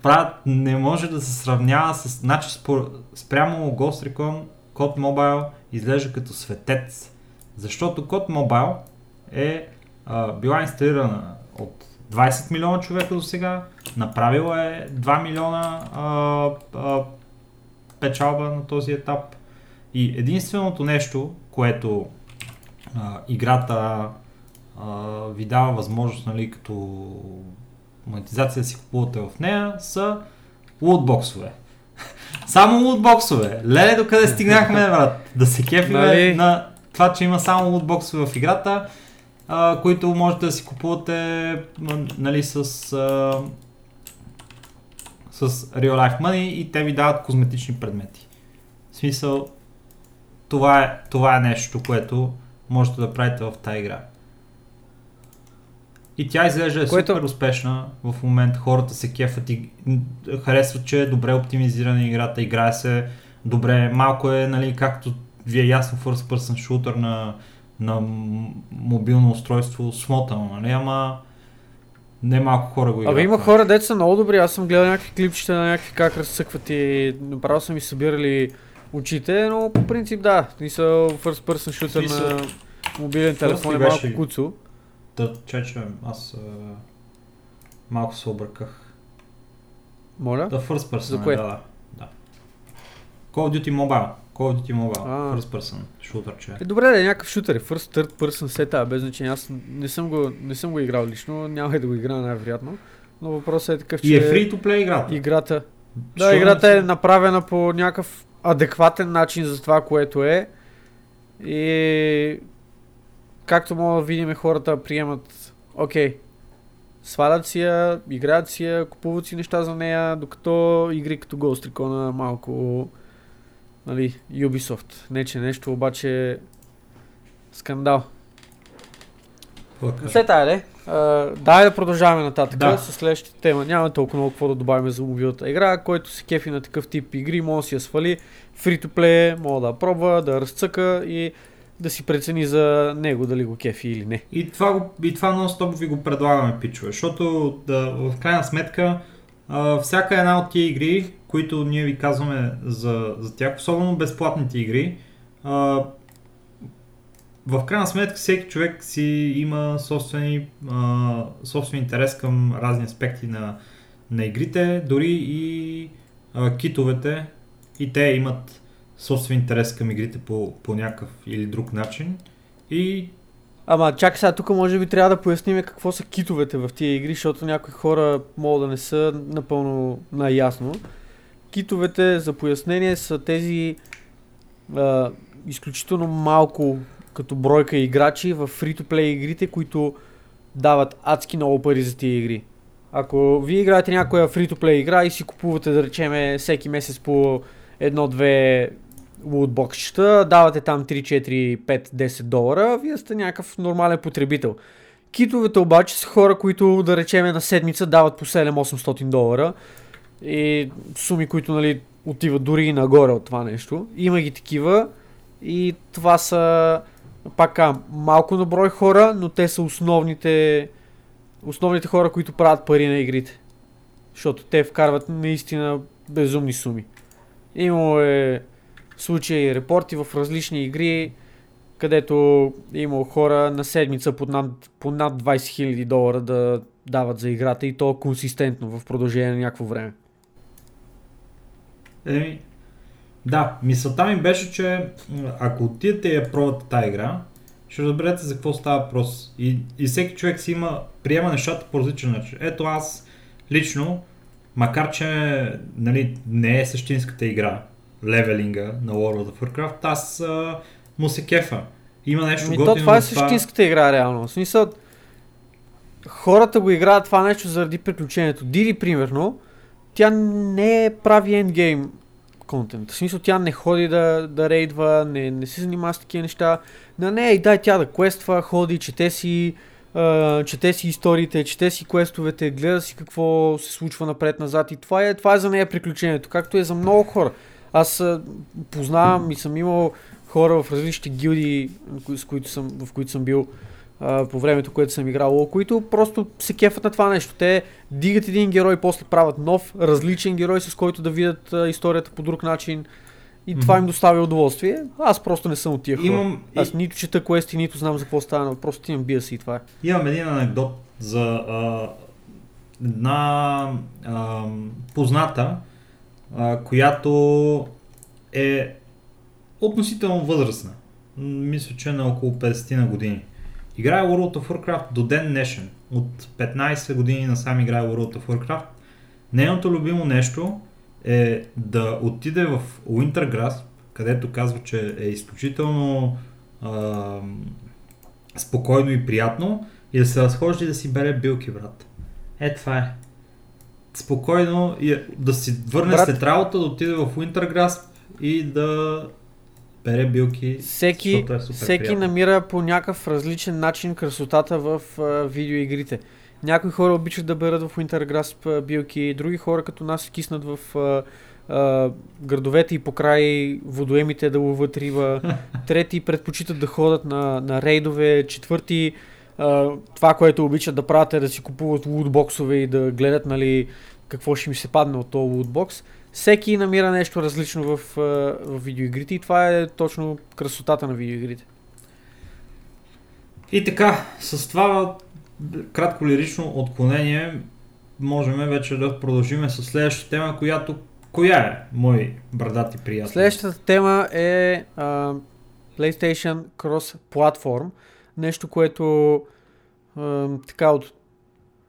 B: правят, не може да се сравнява с... Значи спор, спрямо Ghost Recon, Code Mobile изглежда като светец. Защото Code Mobile е а, била инсталирана от 20 милиона човека до сега, направила е 2 милиона а, а, печалба на този етап. И единственото нещо, което а, играта а, ви дава възможност, нали, като монетизация да си купувате в нея, са лутбоксове. Само лутбоксове. Леле, докъде стигнахме, брат? Да се кефиме
A: Нали?
B: на това, че има само лутбоксове в играта, а, които можете да си купувате нали, с, а, с Real Life Money и те ви дават козметични предмети. В смисъл, това е, това е нещо, което можете да правите в тази игра. И тя изглежда е
A: Което-
B: супер успешна в момента. Хората се кефат и харесват, че е добре оптимизирана играта, играе се добре. Малко е, нали, както ви е ясно, first person shooter на, на мобилно устройство, смотано, нали, ама не малко хора го играят.
A: Абе има
B: това.
A: хора, деца са много добри. Аз съм гледал някакви клипчета на някакви как разсъкват и направо са ми събирали очите, но по принцип да. Мисля, first person shooter на мобилен телефон е малко куцо.
B: Да, че, че аз а, малко се обърках.
A: Моля?
B: Да, first person.
A: За
B: е,
A: кое?
B: Да, да, да. Call of Duty Mobile. Call of Duty Mobile.
A: А.
B: First person. Шутър, че.
A: Е, добре, да е някакъв шутер. е. First, third person сета, без значение. Аз не съм го, не съм го играл лично, няма и да го играя най-вероятно. Но въпросът е такъв, че
B: И е free to play играта.
A: играта... Да, играта е направена по някакъв адекватен начин за това, което е. И както мога да видим, хората приемат, окей, свалят си я, играят си я, купуват си неща за нея, докато игри като Ghost Recon малко, нали, Ubisoft. Не че нещо, обаче скандал. След тая. Uh, дай да продължаваме нататък
B: Да.
A: с следващата тема. Няма толкова много какво да добавим за мобилната игра, който се кефи на такъв тип игри, може да си я свали, free to play, може да пробва, да разцъка и да си прецени за него дали го кефи или не.
B: И това, и това нон-стоп ви го предлагаме, пичове, защото да, в крайна сметка а, всяка една от тия игри, които ние ви казваме за, за тях, особено безплатните игри, а, в крайна сметка всеки човек си има собствени, а, собствен интерес към разни аспекти на, на игрите, дори и а, китовете и те имат собствен интерес към игрите по, по някакъв или друг начин. И
A: Ама чакай сега, тук може би трябва да поясним какво са китовете в тия игри, защото някои хора могат да не са напълно наясно. Китовете, за пояснение, са тези а, изключително малко като бройка играчи в free-to-play игрите, които дават адски много пари за тия игри. Ако вие играете някоя free-to-play игра и си купувате, да речеме, всеки месец по едно-две лутбоксчета, давате там 3, 4, 5, 10 долара, вие сте някакъв нормален потребител. Китовете обаче са хора, които да речеме на седмица дават по 7-800 долара и суми, които нали, отиват дори и нагоре от това нещо. Има ги такива и това са пак малко на брой хора, но те са основните, основните хора, които правят пари на игрите. Защото те вкарват наистина безумни суми. Имало е случаи и репорти в различни игри, където е имало хора на седмица по над, по над 20 000 долара да дават за играта и то консистентно в продължение на някакво време.
B: Еми, да, мисълта ми беше, че ако отидете и я пробвате тази игра, ще разберете за какво става въпрос. И, и всеки човек си има, приема нещата по различен начин. Ето аз лично, макар че нали, не е същинската игра, левелинга на World of Warcraft, аз а, му се кефа. Има нещо
A: Ми
B: готино.
A: то това е същинската игра, реално. В смисъл, хората го играят това нещо заради приключението. Дири, примерно, тя не е прави ендгейм контент. В смисъл, тя не ходи да, да рейдва, не, не се занимава с такива неща. На нея и дай тя да квества, ходи, чете си, Uh, чете си историите, чете си квестовете, гледа си какво се случва напред-назад и това е, това е за нея приключението, както е за много хора. Аз познавам и съм имал хора в различните гилдии, с които съм, в които съм бил а, по времето, което съм играл, които просто се кефат на това нещо. Те дигат един герой, после правят нов, различен герой, с който да видят а, историята по друг начин. И mm-hmm. това им доставя удоволствие. Аз просто не съм от тия хора.
B: Имам-
A: Аз нито чета квести, нито знам за какво става, просто имам бия си и това е.
B: Имам един анекдот за а, една а, позната, която е относително възрастна. Мисля, че е на около 50 на години. Играе World of Warcraft до ден днешен. От 15 години насам играе World of Warcraft. Нейното любимо нещо е да отиде в Wintergrass, където казва, че е изключително а, спокойно и приятно и да се разхожда и да си бере билки, брат. Е, това е. Спокойно и да си върне
A: Брат.
B: след работа, да отиде в Wintergrass и да бере билки.
A: Всеки,
B: е супер
A: всеки
B: приятно.
A: намира по някакъв различен начин красотата в а, видеоигрите. Някои хора обичат да берат в а, билки, други хора като нас се киснат в а, а, градовете и покрай водоемите да ловят риба, трети предпочитат да ходят на, на рейдове, четвърти това, което обичат да правят е да си купуват лутбоксове и да гледат нали, какво ще ми се падне от този лутбокс. Всеки намира нещо различно в, в видеоигрите и това е точно красотата на видеоигрите.
B: И така, с това кратко лирично отклонение можем вече да продължим с следващата тема, която коя е, мой брадати приятел?
A: Следващата тема е а, PlayStation Cross Platform. Нещо, което а, така от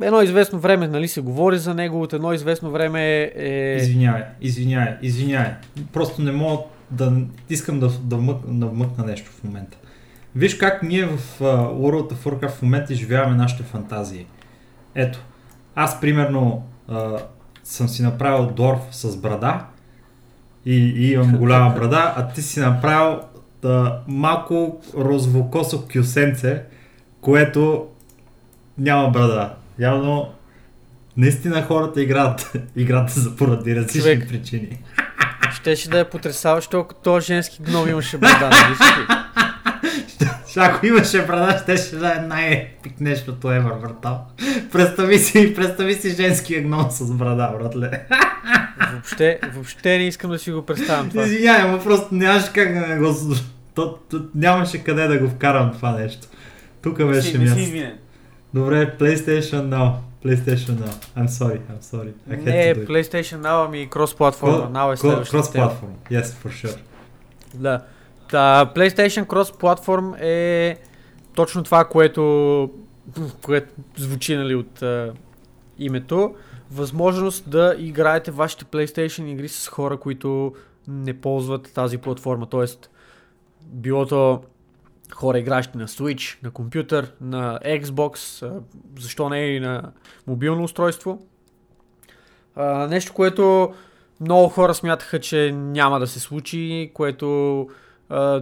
A: едно известно време нали, се говори за него, от едно известно време е...
B: Извинявай, извинявай, извинявай. Просто не мога да... Искам да, да, мък, да вмъкна нещо в момента. Виж как ние в uh, World of Warcraft в момента изживяваме нашите фантазии. Ето, аз примерно uh, съм си направил дорф с брада и, и имам голяма брада, а ти си направил uh, малко розовокосо кюсенце, което няма брада. Явно наистина хората играят играта за поради различни
A: Човек.
B: причини.
A: Щеше да е потрясаващо, ако този женски гном имаше брада. нали си?
B: Ако имаше брада, ще ще да е най-епик нещото ever, брата. Представи си, представи си женския гном с брада, братле.
A: Въобще, въобще не искам да си го представям това.
B: Извинявай, но просто нямаше как да го... То, то, нямаше къде да го вкарам това нещо. Тук беше място. Добре, PlayStation Now. PlayStation Now. I'm sorry, I'm sorry. I
A: Не. PlayStation Now, ами cross-платформа. Now е следващата
B: platform. Yes, for sure.
A: Да. Та, PlayStation Cross Platform е точно това, което, което звучи нали, от а, името. Възможност да играете вашите PlayStation игри с хора, които не ползват тази платформа. Тоест, било то хора игращи на Switch, на компютър, на Xbox, защо не и на мобилно устройство. А, нещо, което много хора смятаха, че няма да се случи, което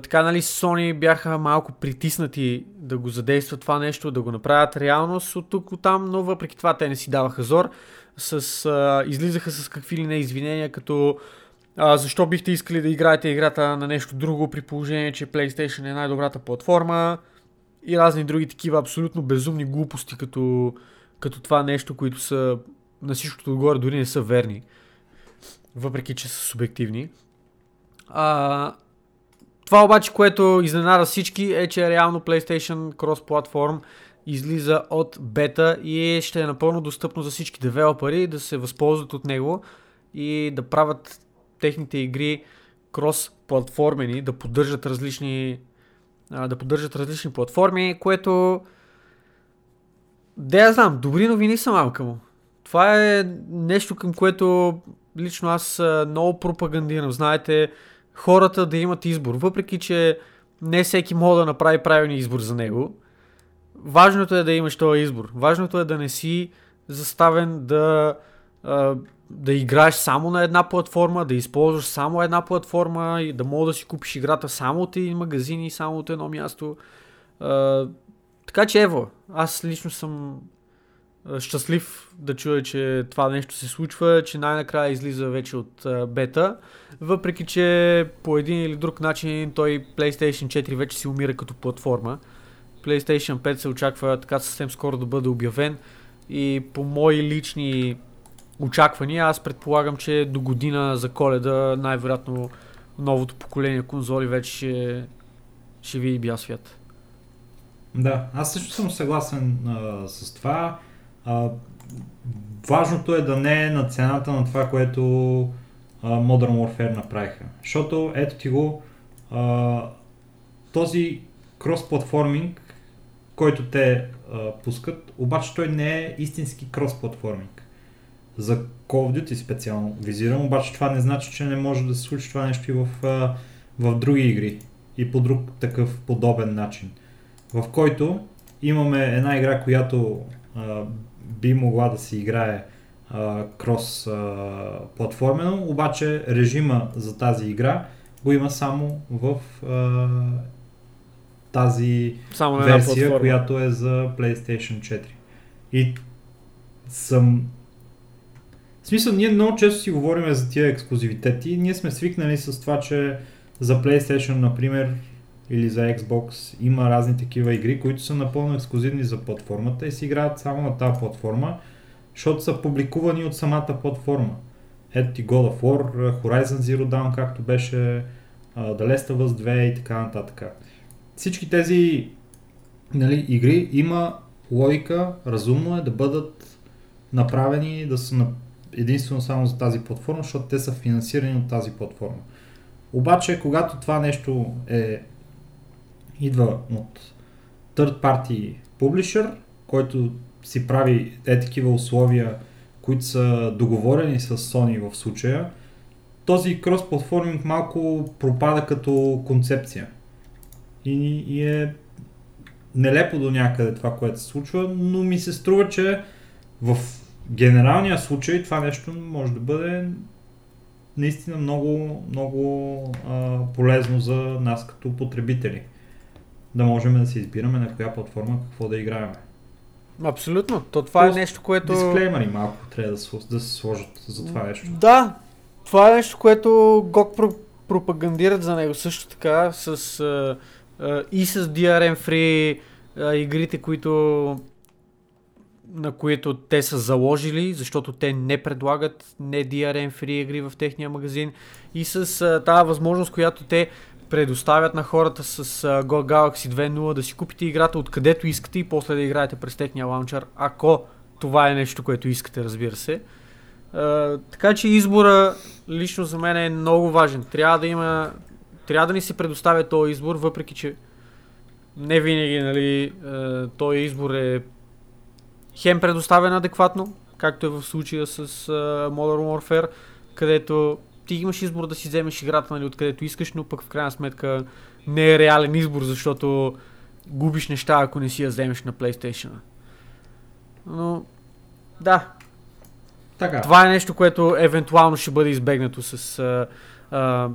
A: така нали Sony бяха малко притиснати да го задействат това нещо, да го направят реалност от тук от там, но въпреки това те не си даваха зор. С, а, излизаха с какви ли не извинения, като а, защо бихте искали да играете играта на нещо друго при положение, че PlayStation е най-добрата платформа и разни други такива абсолютно безумни глупости, като, като това нещо, които са на всичкото отгоре дори не са верни въпреки че са субективни. А, това обаче, което изненада всички е, че реално PlayStation Cross Platform излиза от бета и ще е напълно достъпно за всички девелопери да се възползват от него и да правят техните игри крос платформени, да поддържат различни да поддържат различни платформи, което да я знам, добри новини са малка му. Това е нещо към което лично аз много пропагандирам. Знаете, хората да имат избор, въпреки че не всеки може да направи правилния избор за него. Важното е да имаш този избор. Важното е да не си заставен да, да играеш само на една платформа, да използваш само една платформа и да мога да си купиш играта само от един магазин и само от едно място. Така че ево, аз лично съм щастлив да чуя, че това нещо се случва, че най-накрая излиза вече от а, бета, въпреки че по един или друг начин той PlayStation 4 вече си умира като платформа. PlayStation 5 се очаква така съвсем скоро да бъде обявен и по мои лични очаквания аз предполагам, че до година за коледа най-вероятно новото поколение конзоли вече ще, ще види бял свят.
B: Да, аз също съм съгласен а, с това. А, важното е да не е на цената на това, което а, Modern Warfare направиха. Защото ето ти го а, този кросплатформинг, който те а, пускат, обаче той не е истински кросплатформинг. За Call of Duty специално визирам, обаче това не значи, че не може да се случи това нещо и в, а, в други игри и по друг такъв подобен начин в който имаме една игра, която а, би могла да се играе а, крос а, платформено, обаче режима за тази игра го има само в а, тази
A: Само
B: версия,
A: платформа.
B: която е за PlayStation 4. И съм... В смисъл, ние много често си говорим за тия ексклюзивитети. Ние сме свикнали с това, че за PlayStation, например, или за Xbox има разни такива игри, които са напълно ексклюзивни за платформата и се играят само на тази платформа, защото са публикувани от самата платформа. Ето ти God of War, Horizon Zero Dawn, както беше, The Last of Us 2 и така нататък. Всички тези нали, игри има логика, разумно е да бъдат направени, да са на- единствено само за тази платформа, защото те са финансирани от тази платформа. Обаче, когато това нещо е идва от third party publisher, който си прави е такива условия, които са договорени с Sony в случая, този кросплатформинг малко пропада като концепция. И, и е нелепо до някъде това, което се случва, но ми се струва, че в генералния случай това нещо може да бъде наистина много, много а, полезно за нас като потребители. Да можем да си избираме на коя платформа какво да играем.
A: Абсолютно. То това е
B: Просто
A: нещо, което...
B: Дисклеймери малко трябва да, се- да се сложат за това нещо.
A: Да, това е нещо, което GOG про- пропагандират за него също така с а, а, и с DRM Free а, игрите, които на които те са заложили, защото те не предлагат не DRM Free игри в техния магазин и с а, тази възможност, която те предоставят на хората с Go Galaxy 2.0 да си купите играта откъдето искате и после да играете през техния лаунчер, ако това е нещо, което искате, разбира се. А, така че избора лично за мен е много важен. Трябва да има, трябва да ни се предоставя този избор, въпреки че не винаги нали, този избор е хем предоставен адекватно, както е в случая с uh, Modern Warfare, където ти имаш избор да си вземеш играта нали, откъдето искаш, но пък в крайна сметка не е реален избор, защото губиш неща, ако не си я вземеш на PlayStation. Но, да. Така. Това е нещо, което евентуално ще бъде избегнато с uh, uh,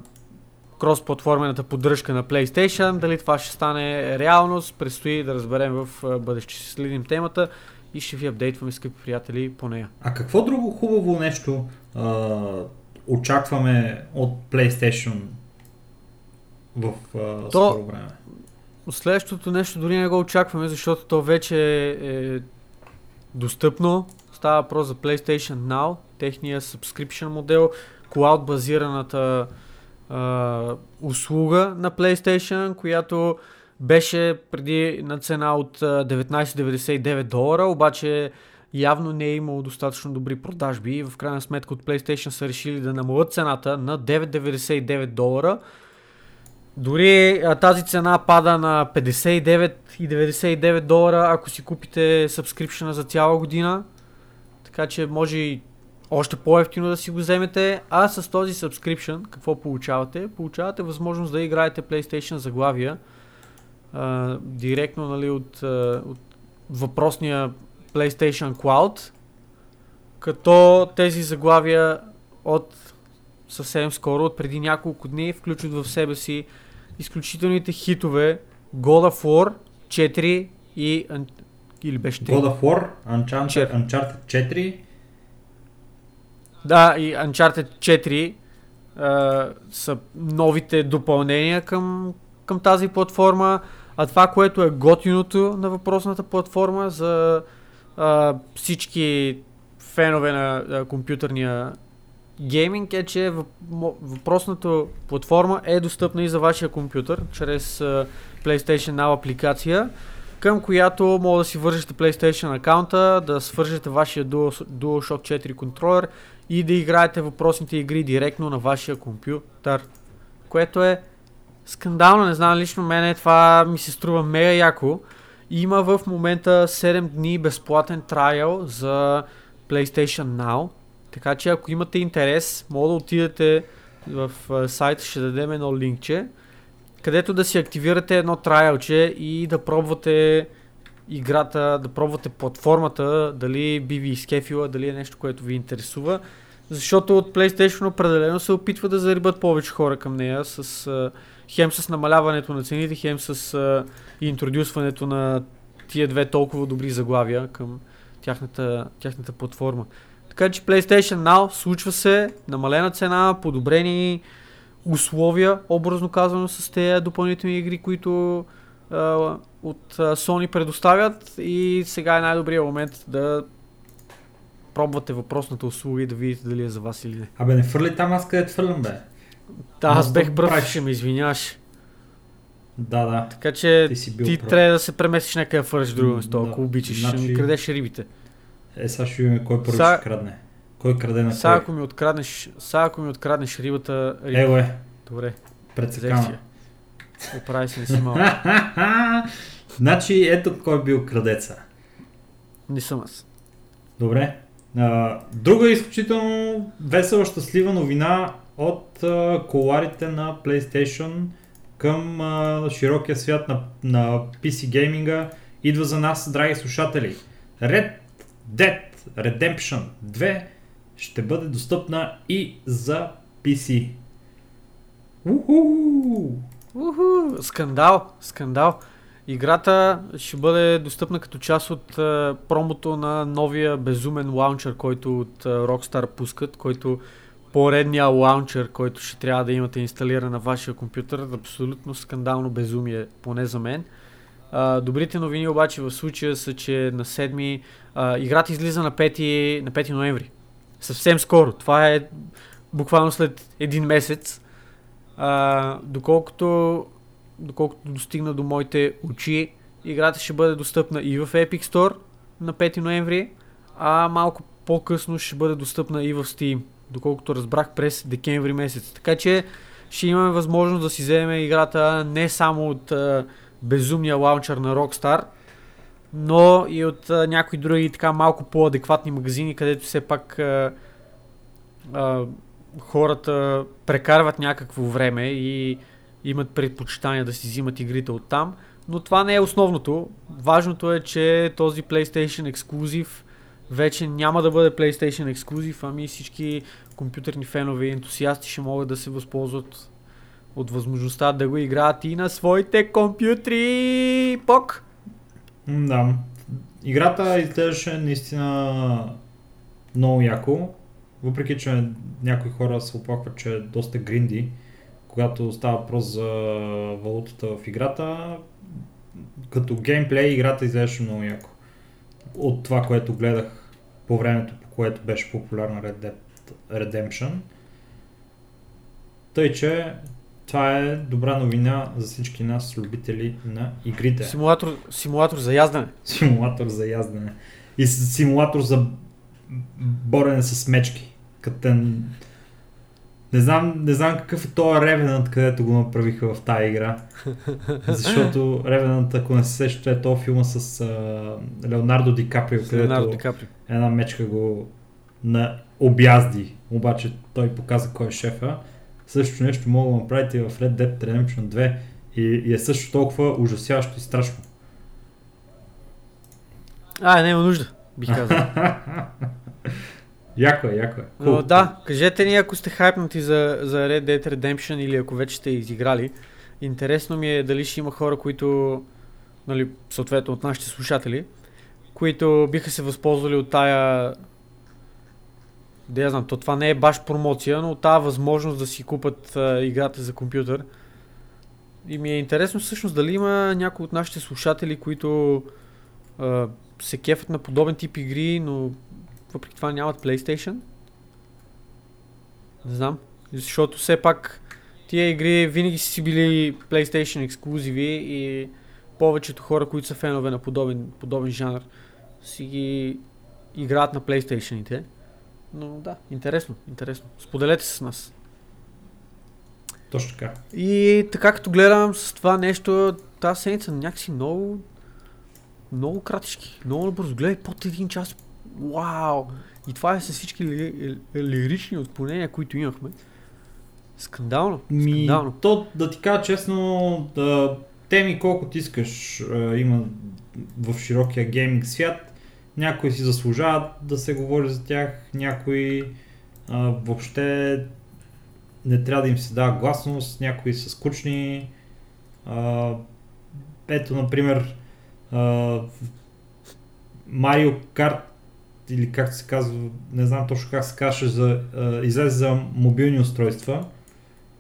A: кросплатформената поддръжка на PlayStation. Дали това ще стане реалност, предстои да разберем в бъдеще. Ще следим темата и ще ви апдейтваме, скъпи приятели, по нея.
B: А какво друго хубаво нещо а, очакваме от PlayStation в а, то, скоро време?
A: Следващото нещо дори не го очакваме, защото то вече е достъпно. Става въпрос за PlayStation Now, техния subscription модел, cloud базираната а, услуга на PlayStation, която беше преди на цена от 19,99 долара, обаче явно не е имало достатъчно добри продажби и в крайна сметка от PlayStation са решили да намалят цената на 9,99 долара. Дори а, тази цена пада на 59,99 долара, ако си купите сабскрипшена за цяла година. Така че може и още по-ефтино да си го вземете, а с този subscription какво получавате? Получавате възможност да играете PlayStation заглавия а, директно нали, от, а, от въпросния PlayStation Cloud, като тези заглавия от съвсем скоро, от преди няколко дни, включват в себе си изключителните хитове God of War 4 и или беше 3?
B: God of War, Uncharted, Uncharted 4
A: да, и Uncharted 4 а, са новите допълнения към, към тази платформа. А това, което е готиното на въпросната платформа за а, всички фенове на а, компютърния гейминг е, че въпросната платформа е достъпна и за вашия компютър чрез а, PlayStation Now апликация, към която може да си вържете PlayStation акаунта, да свържете вашия DualShock 4 контролер и да играете въпросните игри директно на вашия компютър, което е скандално, не знам, лично мене това ми се струва мега яко. Има в момента 7 дни безплатен трайл за PlayStation Now, така че ако имате интерес, може да отидете в сайта, ще дадем едно линкче, където да си активирате едно трайлче и да пробвате играта, да пробвате платформата, дали би ви изкефила, дали е нещо, което ви интересува. Защото от PlayStation определено се опитва да зарибат повече хора към нея с хем с намаляването на цените, хем с а, интродюсването на тия две толкова добри заглавия към тяхната, тяхната платформа. Така че PlayStation Now случва се, намалена цена, подобрени условия, образно казано с тези допълнителни игри, които а, от а, Sony предоставят и сега е най-добрият момент да пробвате въпросната услуга и да видите дали е за вас или не.
B: Абе не фърли там аз къде фърлям бе.
A: Да, аз бех пръв, ще ме извиняваш.
B: Да, да.
A: Така че ти, си бил ти трябва да се преместиш някъде в друго место, ако обичаш. Значи... Ще ми крадеш рибите.
B: Е, сега ще видим кой първо Са... ще крадне. Кой краде на
A: сега, ако ми откраднеш, сега ако ми откраднеш рибата...
B: Риба... Еле.
A: Добре.
B: Прецекана.
A: Оправи се, не си малко.
B: значи, ето кой бил крадеца.
A: Не съм аз.
B: Добре. А, друга изключително весела, щастлива новина от а, коларите на PlayStation към а, широкия свят на, на PC гейминга идва за нас, драги слушатели. Red Dead Redemption 2 ще бъде достъпна и за PC.
A: Уху! Уху! Скандал! Скандал! Играта ще бъде достъпна като част от промото на новия безумен лаунчер, който от Rockstar пускат, който поредния лаунчер, който ще трябва да имате инсталиран на вашия компютър. Абсолютно скандално безумие, поне за мен. А, добрите новини обаче в случая са, че на 7 а, играта излиза на 5, на 5 ноември. Съвсем скоро. Това е буквално след един месец. А, доколкото, доколкото достигна до моите очи, играта ще бъде достъпна и в Epic Store на 5 ноември, а малко по-късно ще бъде достъпна и в Steam, доколкото разбрах през декември месец. Така че ще имаме възможност да си вземем играта не само от а, безумния лаунчер на Rockstar, но и от а, някои други така малко по-адекватни магазини, където все пак а, а, хората прекарват някакво време и имат предпочитания да си взимат игрите от там. Но това не е основното. Важното е, че този PlayStation ексклюзив вече няма да бъде PlayStation ексклюзив, ами всички компютърни фенове и ентусиасти ще могат да се възползват от възможността да го играят и на своите компютри. Пок!
B: Да. Играта изглеждаше наистина много яко, въпреки че някои хора се оплакват, че е доста гринди, когато става въпрос за валутата в играта, като геймплей играта изглеждаше много яко. От това, което гледах по времето, по което беше популярна Red Dead Redemption. Тъй, че това е добра новина за всички нас, любители на игрите.
A: Симулатор, симулатор за яздане.
B: Симулатор за яздане. И симулатор за борене с мечки. Като не знам, не знам какъв е този Revenant, където го направиха в тази игра. Защото Revenant, ако не се сещате, е този филма с uh, Леонардо Ди Каприо, където
A: Леонардо Ди Каприо.
B: една мечка го на обязди. Обаче той показа кой е шефа. Също нещо мога да направите в Red Dead Redemption 2 и, и е също толкова ужасяващо и страшно.
A: А, няма нужда, бих казал.
B: Яко е, яко е.
A: Но да, кажете ни ако сте хайпнати за, за Red Dead Redemption или ако вече сте изиграли. Интересно ми е дали ще има хора, които, нали, съответно от нашите слушатели, които биха се възползвали от тая да я знам, то това не е баш промоция, но тази възможност да си купат а, играта за компютър. И ми е интересно всъщност дали има някои от нашите слушатели, които а, се кефат на подобен тип игри, но въпреки това нямат PlayStation. Не знам. Защото все пак тия игри винаги си били PlayStation ексклюзиви и повечето хора, които са фенове на подобен, подобен жанр, си ги играят на PlayStation-ите. Но да, интересно, интересно. Споделете с нас.
B: Точно така.
A: И така като гледам с това нещо, тази седмица някакси много много кратички, много бързо. Гледай под един час. Вау! И това е с всички ли, ли, лирични отклонения, които имахме. Скандално.
B: Ми,
A: Скандално.
B: то, да ти кажа честно, да, теми колкото искаш а, има в широкия гейминг свят. Някои си заслужават да се говори за тях, някои а, въобще не трябва да им се дава гласност, някои са скучни. А, ето, например, Марио Карт или как се казва, не знам точно как се каже, за, а, излезе за мобилни устройства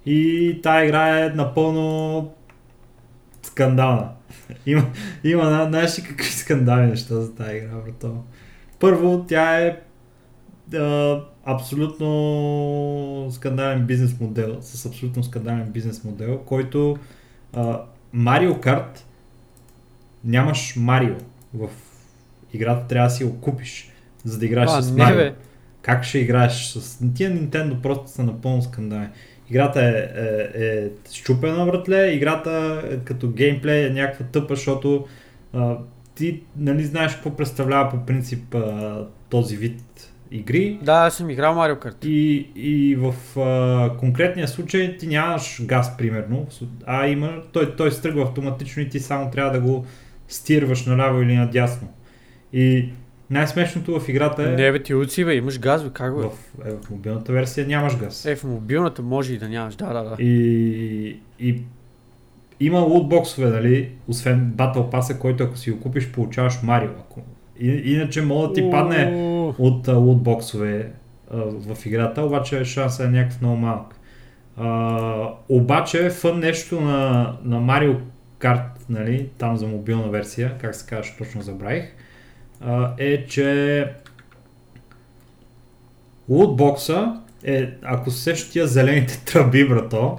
B: и тая игра е напълно скандална. има, има знаеш ли какви скандални неща за тази игра, брато? Първо, тя е а, абсолютно скандален бизнес модел, с абсолютно скандален бизнес модел, който Марио Карт нямаш Марио в играта, трябва да си го купиш, за да играеш
A: А,
B: с Марио.
A: бе.
B: Как ще играеш с... Тия Nintendo просто са напълно скандални. Играта е, е, е щупена, братле, играта е, като геймплей е някаква тъпа, защото а, ти нали знаеш какво представлява по принцип а, този вид игри.
A: Да, аз съм играл Марио Карт.
B: И, и в а, конкретния случай ти нямаш газ, примерно, а има, той, той се тръгва автоматично и ти само трябва да го стирваш наляво или надясно. И най-смешното в играта е...
A: Не, бе, ти уци, бе, имаш газ, бе, как бе?
B: В, е, в мобилната версия нямаш газ.
A: Е, в мобилната може и да нямаш, да, да, да.
B: И, и има лутбоксове, нали, освен Battle Pass, който ако си го купиш, получаваш Марио. Ако... И, иначе мога да ти падне от а, лутбоксове в играта, обаче шансът е някакъв много малък. А, обаче фън нещо на, на Mario Kart, нали, там за мобилна версия, как се казваш, точно забравих, а, е, че лутбокса е, ако се сещаш зелените тръби, брато,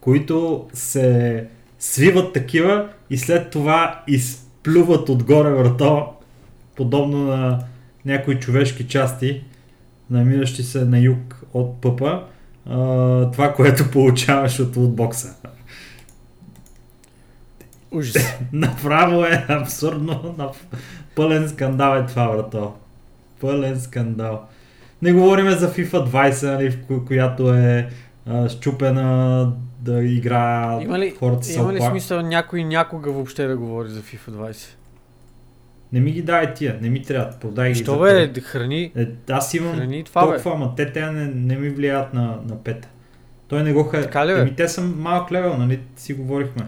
B: които се свиват такива и след това изплюват отгоре врато, подобно на някои човешки части, намиращи се на юг от пъпа, това, което получаваш от лутбокса.
A: Ужас.
B: Направо е абсурдно, пълен скандал е това, брато. Пълен скандал. Не говорим за FIFA 20, нали, в ко- която е а, щупена да игра
A: Има ли,
B: хората са
A: има ли смисъл някой някога въобще да говори за FIFA 20?
B: Не ми ги дай тия, не ми трябва, продай ги.
A: Що бе,
B: пари.
A: храни,
B: Е, аз имам
A: храни това
B: толкова, ама те, те не, не ми влияят на, на пета. Той не го
A: бе?
B: Еми, те са малък левел, нали? Си говорихме.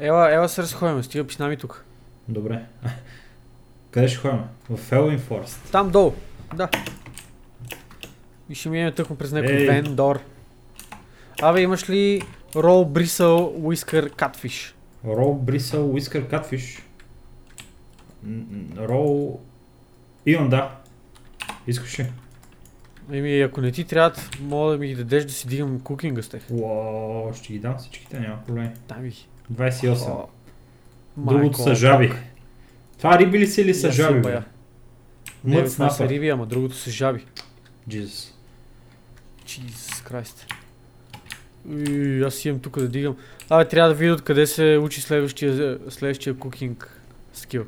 A: Ела, ела се разходим, стига пиш нами тук.
B: Добре. Къде ще ходим? В Elwin Forest.
A: Там долу, да. И ще минем тъкмо през някой
B: Ей.
A: вендор. Абе, имаш ли Roll Bristle Whisker Catfish?
B: Roll Bristle Whisker Catfish. Roll... Имам, да. Искаш ли?
A: Еми, ако не ти трябва, мога да ми ги дадеш да си дигам кукинга с тях.
B: Уау, ще ги дам всичките, няма проблем.
A: Дай ми ги.
B: 28.
A: О,
B: Другото са жаби. Това риби ли са или са жаби? бе?
A: Не, бе, това са риби, ама другото са жаби.
B: Jesus.
A: Jesus Christ. Уй, аз имам тук да дигам. Абе, трябва да видя откъде се учи следващия, следващия кукинг скил.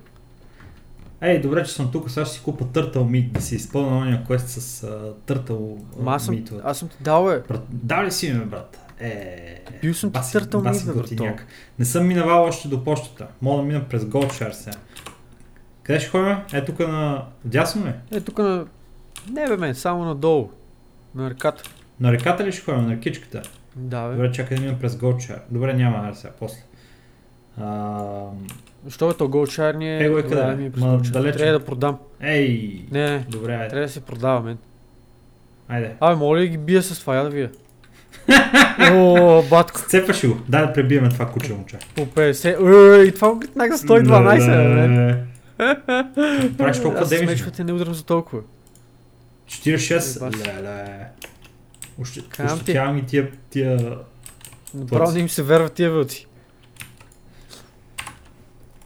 B: Ей, добре, че съм тук, сега ще си купа търтъл мит, да си изпълня ония квест с а, търтъл
A: Ма аз съм,
B: митове.
A: аз съм ти дал, бе.
B: Брат, да ли си ми, брат? Е,
A: Бил съм
B: баси-
A: търтъл
B: баси готиняк. Не съм минавал още до почтата. Мога да мина през Goldshare сега. Къде ще ходим? Е, тук на... Дясно ли?
A: Е, тук на... Не бе, мен, само надолу. На ръката.
B: На реката ли ще ходим? На рекичката?
A: Да, бе.
B: Добре, чакай да мина през Goldshare. Добре, няма, сега, после. А,
A: Що е то Голдшайр ни е...
B: Его е къде?
A: дай ми е
B: Ма, далече.
A: Трябва да продам.
B: ей!
A: Не, не,
B: Добре, айде.
A: трябва да се продава, мен.
B: Айде.
A: Абе, моля ли ги бия с това, я да видя. О, батко,
B: Цепаш го? Дай да пребиеме това куче момче.
A: по 50. Ей, това го гритнах за 112, бе.
B: Правиш толкова демидж.
A: смешвате не удрям за толкова.
B: 46.
A: Е, бас.
B: Леле. Ощетявам и тия, тия...
A: Направо не им се верват тия вълци.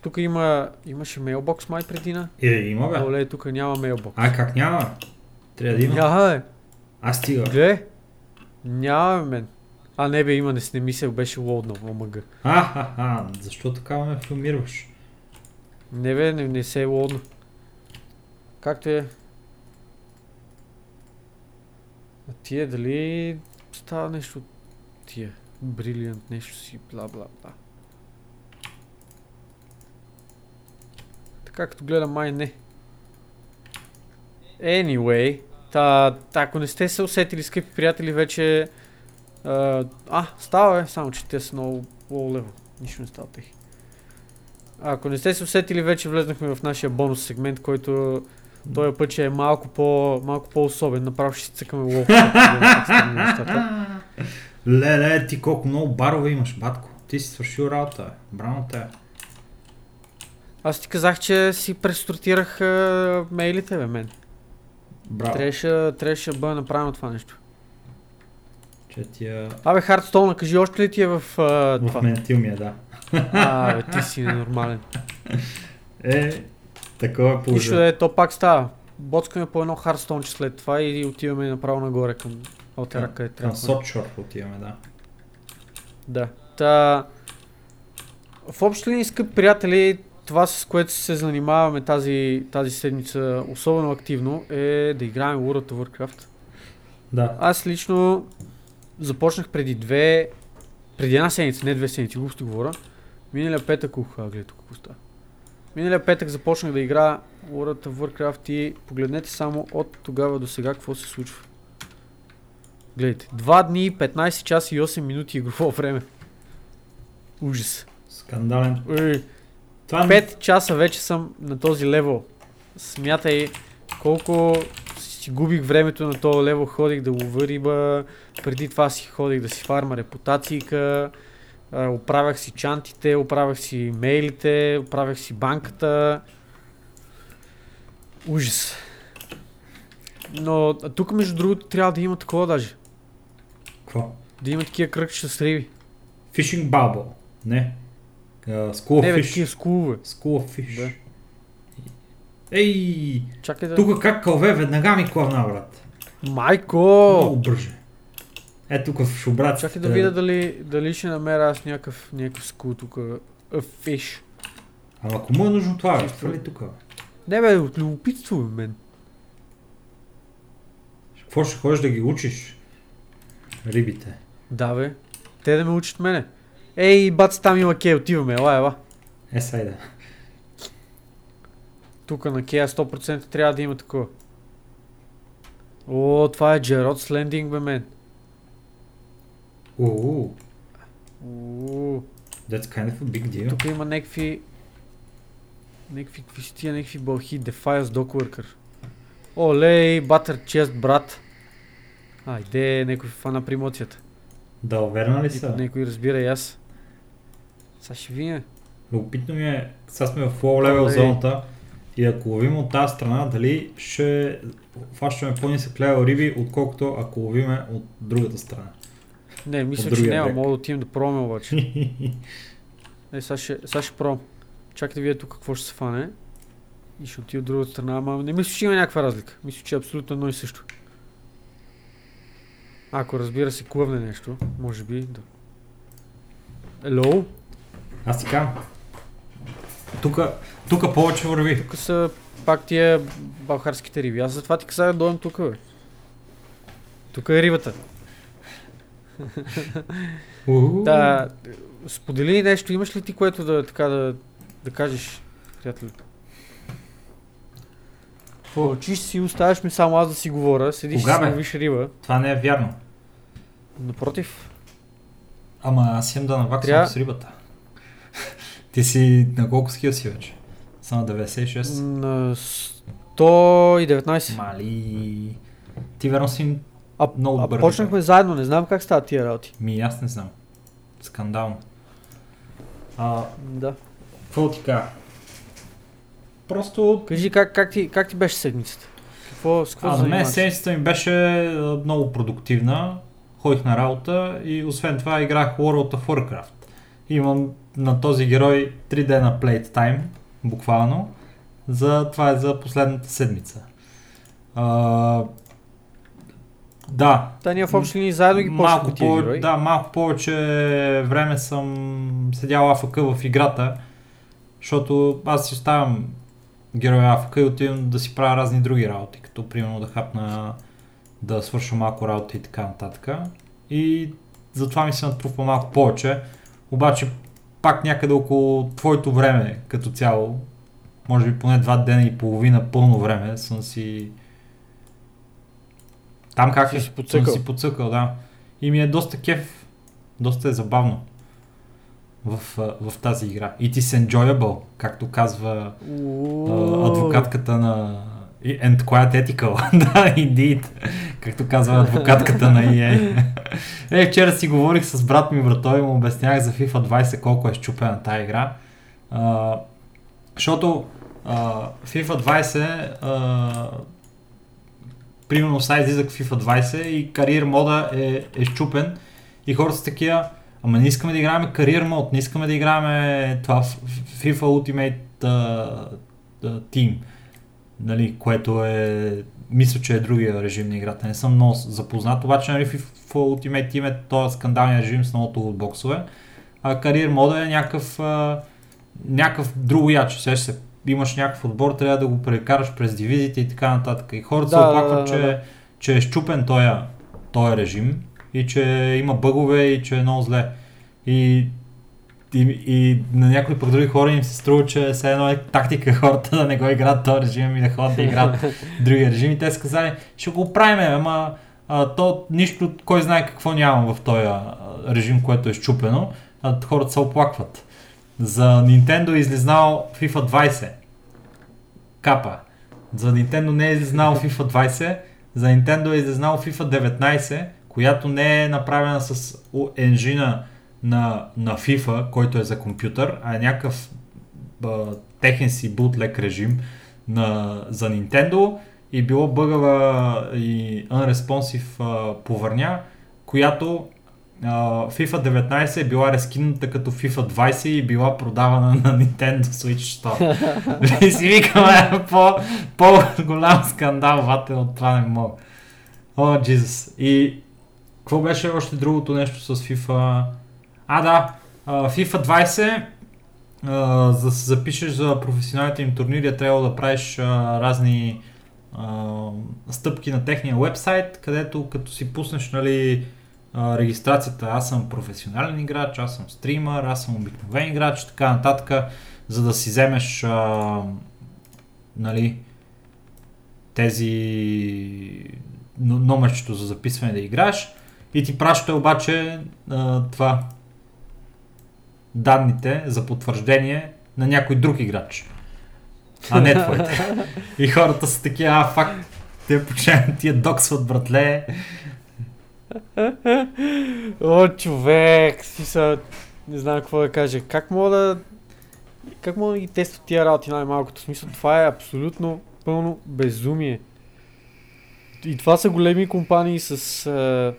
A: Тук има, имаше мейлбокс май предина.
B: Е, има бе.
A: Оле, тук няма мейлбокс.
B: А, как няма? Трябва да има.
A: Няма, бе.
B: Аз стига.
A: Гле. Няма, бе, мен. А, не бе, има, не си не мисля, беше лоуднал, омъг.
B: А, ха, ха, защо така ме филмираш?
A: Не бе, не, не се е лоудно. Както е. А тия дали става нещо от тия? Брилиант нещо си, бла бла бла. Така като гледам май не. Anyway, та, та, ако не сте се усетили, скъпи приятели, вече... А, а става е, само че те са много low level. Нищо не става тех. Ако не сте се усетили, вече влезнахме в нашия бонус сегмент, който този път ще е малко, по, малко по-особен. Направо ще си цъкаме лоу.
B: Леле, ти колко много барове имаш, батко. Ти си свършил работа, бе. Браво те.
A: Аз ти казах, че си преструктирах а, мейлите, бе, мен.
B: Браво.
A: Трябваше, трябваше да бъде направено това нещо.
B: Че тия...
A: Абе, Хардстоун, кажи още ли ти е в а,
B: В
A: това?
B: ментил ми е, да.
A: А, бе, ти си ненормален.
B: Е, такова е
A: Нищо
B: положение.
A: да е, то пак става. Боцкаме по едно Хардстоунче след това и отиваме направо нагоре към Алтера,
B: Към-
A: къде
B: Към
A: трябва.
B: Сотшор отиваме, да.
A: Да. Та... В общи линии, скъпи приятели, това с което се занимаваме тази, тази седмица особено активно е да играем World of Warcraft.
B: Да.
A: Аз лично започнах преди две, преди една седмица, не две седмици, глупости говоря. Миналия петък, ух, гледай тук става. Миналия петък започнах да игра World of Warcraft и погледнете само от тогава до сега какво се случва. Гледайте, 2 дни, 15 часа и 8 минути игрово време. Ужас.
B: Скандален.
A: Ой,
B: Това не...
A: 5 часа вече съм на този левел. Смятай колко си губих времето на този лево, ходих да лова риба, преди това си ходих да си фарма репутацийка, оправях си чантите, оправях си мейлите, оправях си банката. Ужас. Но тук между другото трябва да има такова даже.
B: Какво?
A: Да има такива кръгчета с риби.
B: Fishing bubble. Не. Uh, school
A: Не бе, такива скулове.
B: School.
A: Да.
B: Ей!
A: Чакай да...
B: Тук как кълве, веднага ми клавна, брат.
A: Майко!
B: Много бърже. Е, тук в шубрат.
A: Чакай да видя дали, дали ще намеря аз някакъв, някакъв скул тук. A fish.
B: Ама ако му е нужно това, бе,
A: Чисто.
B: хвърли тук.
A: Не бе, от любопитство бе, мен.
B: Какво ще ходиш да ги учиш? Рибите.
A: Да бе. Те да ме учат мене. Ей, бац, там има кей, отиваме, ела, ела.
B: Е, сайде.
A: Тук на кея 100% трябва да има такова. О, това е Джерод Слендинг, бе, мен.
B: Уу,
A: Уу,
B: that's kind of a big deal.
A: Тук има някакви... Някакви, какви са тия, някакви бълхи, Defiance Dockworker. Олей, Butter Chest, брат. Айде, някой фана при емоцията.
B: Да, уверена ли са?
A: някой разбира и аз. Сега ще видим.
B: Любопитно ми е, сега сме в low level зоната и ако ловим от тази страна, дали ще фащаме по-нисък левел риби, отколкото ако ловиме от другата страна.
A: Не, мисля, че няма. Мога да отидем да пробваме обаче. Е, сега ще, сега ще пробвам. Чакай да видя тук какво ще се фане. И ще отида от другата страна, ама не мисля, че има някаква разлика. Мисля, че е абсолютно едно и също. Ако разбира се клъвне нещо, може би да. Ело,
B: Аз ти казвам. Тука, тука повече върви.
A: тук са пак тия балхарските риби. Аз затова ти казах да дойдем тук, бе. Тук е рибата. Да, сподели нещо, имаш ли ти което да, така да, да кажеш, приятел? Какво? Чиш си, оставяш ми само аз да си говоря, седиш
B: Кога,
A: и си риба.
B: Това не е вярно.
A: Напротив,
B: Ама аз имам да наваксам
A: Трябва-
B: с рибата. Ти си на колко скил си вече? Само 96?
A: на 119.
B: Мали. Ти верно си
A: А,
B: много
A: а
B: добър
A: почнахме заедно, не знам как стават тия работи.
B: Ми аз не знам. Скандално. А,
A: Да.
B: какво ти кажа? Просто...
A: Кажи как, как, ти, как ти беше седмицата? Какво, с какво
B: А, за мен седмицата ми беше а, много продуктивна. Ходих на работа и освен това играх World of Warcraft. Имам на този герой 3 дена playtime, буквално. За, това е за последната седмица. А, да,
A: Та ние в общи линии заедно ги
B: малко, по,
A: герои.
B: да, малко повече време съм седял АФК в играта, защото аз си оставям героя АФК и отивам да си правя разни други работи, като примерно да хапна, да свърша малко работа и така нататък. И затова ми се натрупва малко повече, обаче пак някъде около твоето време като цяло, може би поне два дена и половина пълно време съм си там как
A: Си
B: е?
A: си подцъкал.
B: Съм си подцъкал, да. И ми е доста кеф, доста е забавно в, в тази игра. It is enjoyable, както казва адвокатката на And quite ethical, да, indeed, както казва адвокатката на EA. е, вчера си говорих с брат ми, брато, и му обяснях за FIFA 20 колко е щупена тази игра. А, защото а, FIFA 20 а, примерно сега излиза FIFA 20 и кариер мода е, е щупен и хората са такива, ама не искаме да играем кариер мод, не искаме да играем това FIFA Ultimate uh, uh, Team, нали, което е, мисля, че е другия режим на играта, не съм много запознат, обаче нали, FIFA Ultimate Team е този скандалния режим с многото боксове, а кариер мода е някакъв, а, някакъв друго яче, сега се имаш някакъв отбор, трябва да го прекараш през дивизиите и така нататък. И хората
A: Да,
B: се
A: да,
B: оплакват,
A: да,
B: че,
A: да.
B: че е щупен този, този режим и че има бъгове и че е много зле. И, и, и на някои пък други хора им се струва, че все едно е тактика хората да не го играят този режим и да ходят да играят други режими. Те са казали, ще го правим, ама а, то нищо, кой знае какво няма в този режим, което е щупено. А, хората се оплакват. За Nintendo е излизнал FIFA 20. Капа. За Nintendo не е излизнал FIFA 20, за Nintendo е излезнал FIFA 19, която не е направена с енжина на, на FIFA, който е за компютър, а е някакъв а, техен си бутлек режим на, за Nintendo и било бъгава и unresponsive а, повърня, която Uh, FIFA 19 е била рескинната като FIFA 20 и била продавана на Nintendo Switch Store. и си викаме по, по-голям скандал, вате, от това не мога. О, oh, Jesus. И какво беше още другото нещо с FIFA? А, да, FIFA 20 Uh, за да се запишеш за професионалните им турнири, е трябва да правиш uh, разни uh, стъпки на техния вебсайт, където като си пуснеш нали, регистрацията, аз съм професионален играч, аз съм стример, аз съм обикновен играч, така нататък, за да си вземеш нали, тези номерчето за записване да играеш. И ти праща обаче това данните за потвърждение на някой друг играч, а не твоите. и хората са такива, а факт, те почнат тия доксват, братле,
A: О, човек, си са... Не знам какво да кажа. Как мога да... Как мога да ги тестват тия работи най-малкото? Смисъл, това е абсолютно пълно безумие. И това са големи компании с а,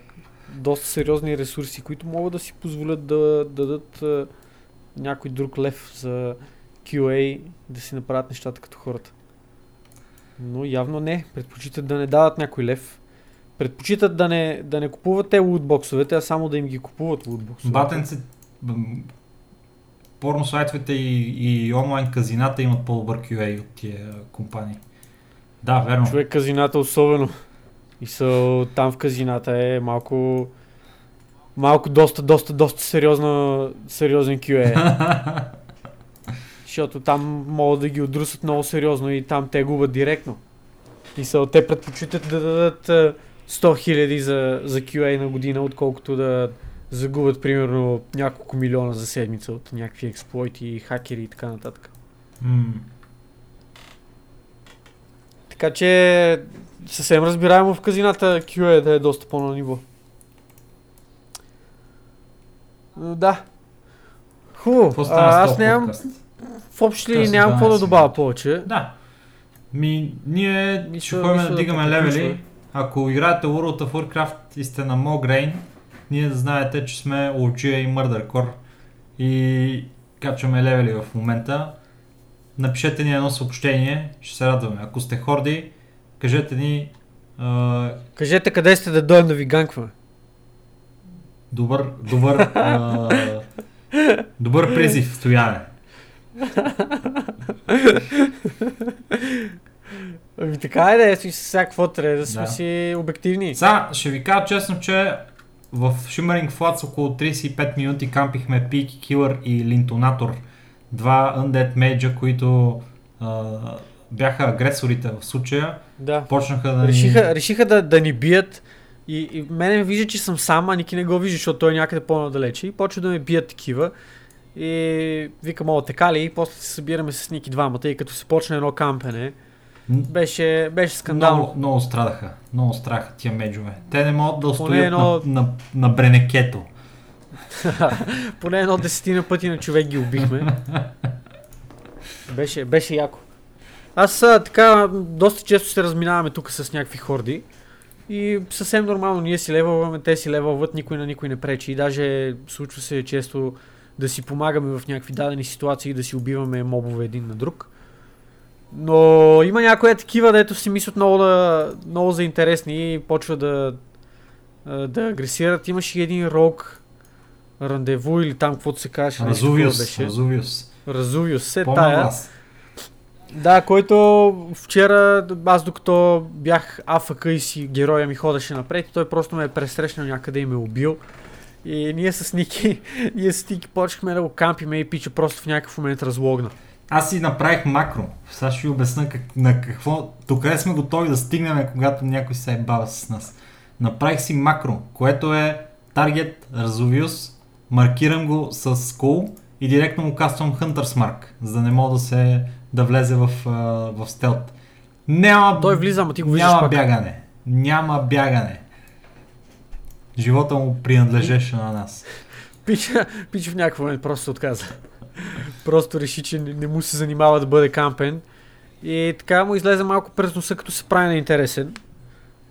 A: доста сериозни ресурси, които могат да си позволят да, да дадат а, някой друг лев за QA да си направят нещата като хората. Но явно не. Предпочитат да не дават някой лев, предпочитат да не, да не купуват те лутбоксовете, а само да им ги купуват лутбоксовете.
B: Батенци, порно сайтовете и, и онлайн казината имат по-добър QA от тия компании. Да, верно.
A: Човек казината особено. И са там в казината е малко малко доста, доста, доста сериозна, сериозен QA. Защото там могат да ги отрусат много сериозно и там те губят директно. И са, те предпочитат да дадат 100 хиляди за, за QA на година, отколкото да загубят примерно няколко милиона за седмица от някакви експлойти, хакери и така нататък. Mm. Така че съвсем разбираемо в казината QA да е доста по-на ниво. Да. Хубаво. Аз нямам... В общи ли нямам какво да добавя повече.
B: Да. Ми, ние ще ходим да дигаме левели. Ако играете World of Warcraft и сте на Mograine, ние знаете, че сме Orgia и Murdercore и качваме левели в момента. Напишете ни едно съобщение, ще се радваме. Ако сте хорди, кажете ни...
A: А... Кажете къде сте да дойдем да ви ганкваме.
B: Добър, добър, а... добър призив, стояне.
A: Ами така е да е, всякакво трябва да сме да. си обективни.
B: Сега ще ви кажа честно, че в Shimmering Floods около 35 минути кампихме Peaky Killer и Линтонатор. Два Undead Mage, които а, бяха агресорите в случая.
A: Да.
B: Почнаха да
A: решиха, ни... решиха да, да ни бият. И, и мене вижда, че съм сам, а Ники не го вижда, защото той е някъде по-надалече. И почва да ме бият такива. И викам, о, така ли? И после се събираме с Ники двамата и като се почне едно кампене. Беше, беше скандално.
B: Много, много страдаха. Много страха тия меджове. Те не могат да устоят едно... на, на, на бренекето.
A: Поне едно десетина пъти на човек ги убихме. беше, беше яко. Аз така доста често се разминаваме тук с някакви хорди. И съвсем нормално ние си левелваме, те си левелват, никой на никой не пречи. И даже случва се често да си помагаме в някакви дадени ситуации, да си убиваме мобове един на друг. Но има някои такива, дето си мислят много, да, много за интересни и почва да, да агресират. Имаше един рок рандеву или там, каквото се казваше.
B: Разувиус. Разувиус.
A: Разувиус. Се тая. Да, който вчера, аз докато бях АФК и си героя ми ходеше напред, той просто ме е пресрещнал някъде и ме е убил. И ние с Ники, ние с Ники почнахме да го кампиме и пича просто в някакъв момент разлогна.
B: Аз си направих макро. Сега ще ви обясна как, на какво, докъде сме готови да стигнем, когато някой се е бава с нас. Направих си макро, което е Target Razuvius, маркирам го с Cool и директно му каствам Hunter's Mark, за да не мога да се да влезе в, в стелт. Няма,
A: Той влиза, ама ти го виждаш
B: Няма пак. бягане. няма бягане. Живота му принадлежеше на нас.
A: Пича, пича в някакъв момент просто се отказа. просто реши, че не, не му се занимава да бъде кампен. И така му излезе малко през носа, като се прави на интересен.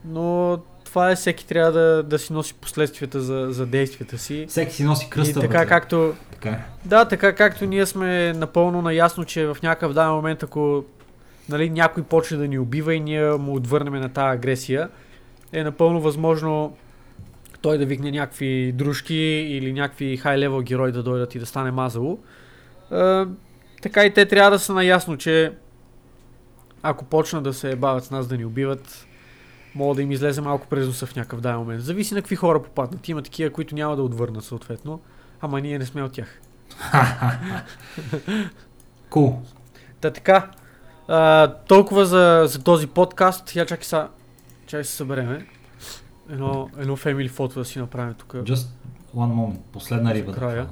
A: Но това е всеки трябва да, да си носи последствията за, за действията си.
B: Всеки си носи кръста.
A: И така
B: вътре.
A: както,
B: Така е.
A: да, така както ние сме напълно наясно, че в някакъв даден момент, ако нали, някой почне да ни убива и ние му отвърнем на тази агресия, е напълно възможно той да викне някакви дружки или някакви хай-левел герои да дойдат и да стане мазало. Е, така и те трябва да са наясно, че ако почнат да се бавят с нас да ни убиват, мога да им излезе малко през носа в някакъв даден момент. Зависи на какви хора попаднат. Има такива, които няма да отвърнат съответно, ама ние не сме от тях.
B: Cool.
A: Та така, а, толкова за, за този подкаст. Я чакай сега, чакай се събереме. Едно, едно family фото да си направим тук.
B: Just one moment. Последна риба.
A: Края.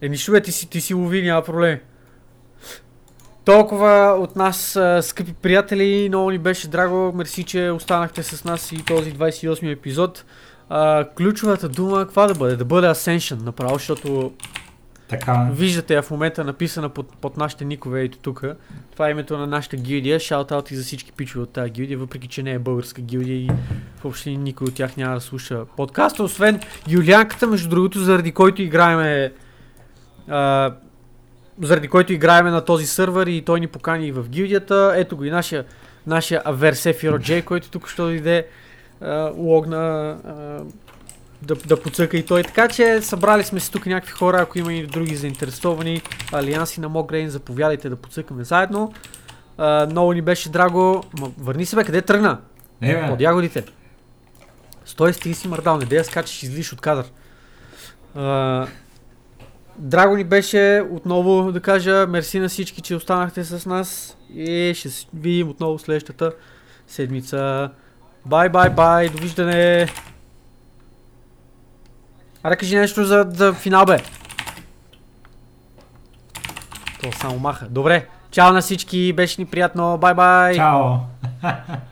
A: Е, нищо бе, ти си, ти си лови, няма проблем. Толкова от нас, скъпи приятели, много ни беше драго. Мерси, че останахте с нас и този 28 епизод. А, ключовата дума, каква да бъде? Да бъде Ascension направо, защото
B: Така.
A: Виждате я в момента написана под, под нашите никове ето тук. Това е името на нашата гилдия. Шаутаут и за всички пичове от тази гилдия, въпреки че не е българска гилдия и въобще никой от тях няма да слуша подкаста, освен Юлианката, между другото, заради който играеме а, заради който играеме на този сървър и той ни покани и в гилдията. Ето го и нашия, нашия Аверсе Фиро Джей, който тук ще дойде а, логна а, да, да поцъка и той. Така че събрали сме се тук някакви хора, ако има и други заинтересовани алианси на Могрейн, заповядайте да поцъкаме заедно. А, много ни беше драго. Ма, върни се бе, къде тръгна?
B: Не, бе.
A: От ягодите. Стой, стиги си мърдал, не да скачаш, излиш от кадър. А, драго ни беше отново да кажа мерси на всички, че останахте с нас и ще се видим отново следващата седмица. Бай, бай, бай, довиждане! Аре кажи нещо за, за финал, бе. То само маха. Добре. Чао на всички, беше ни приятно. Бай, бай.
B: Чао.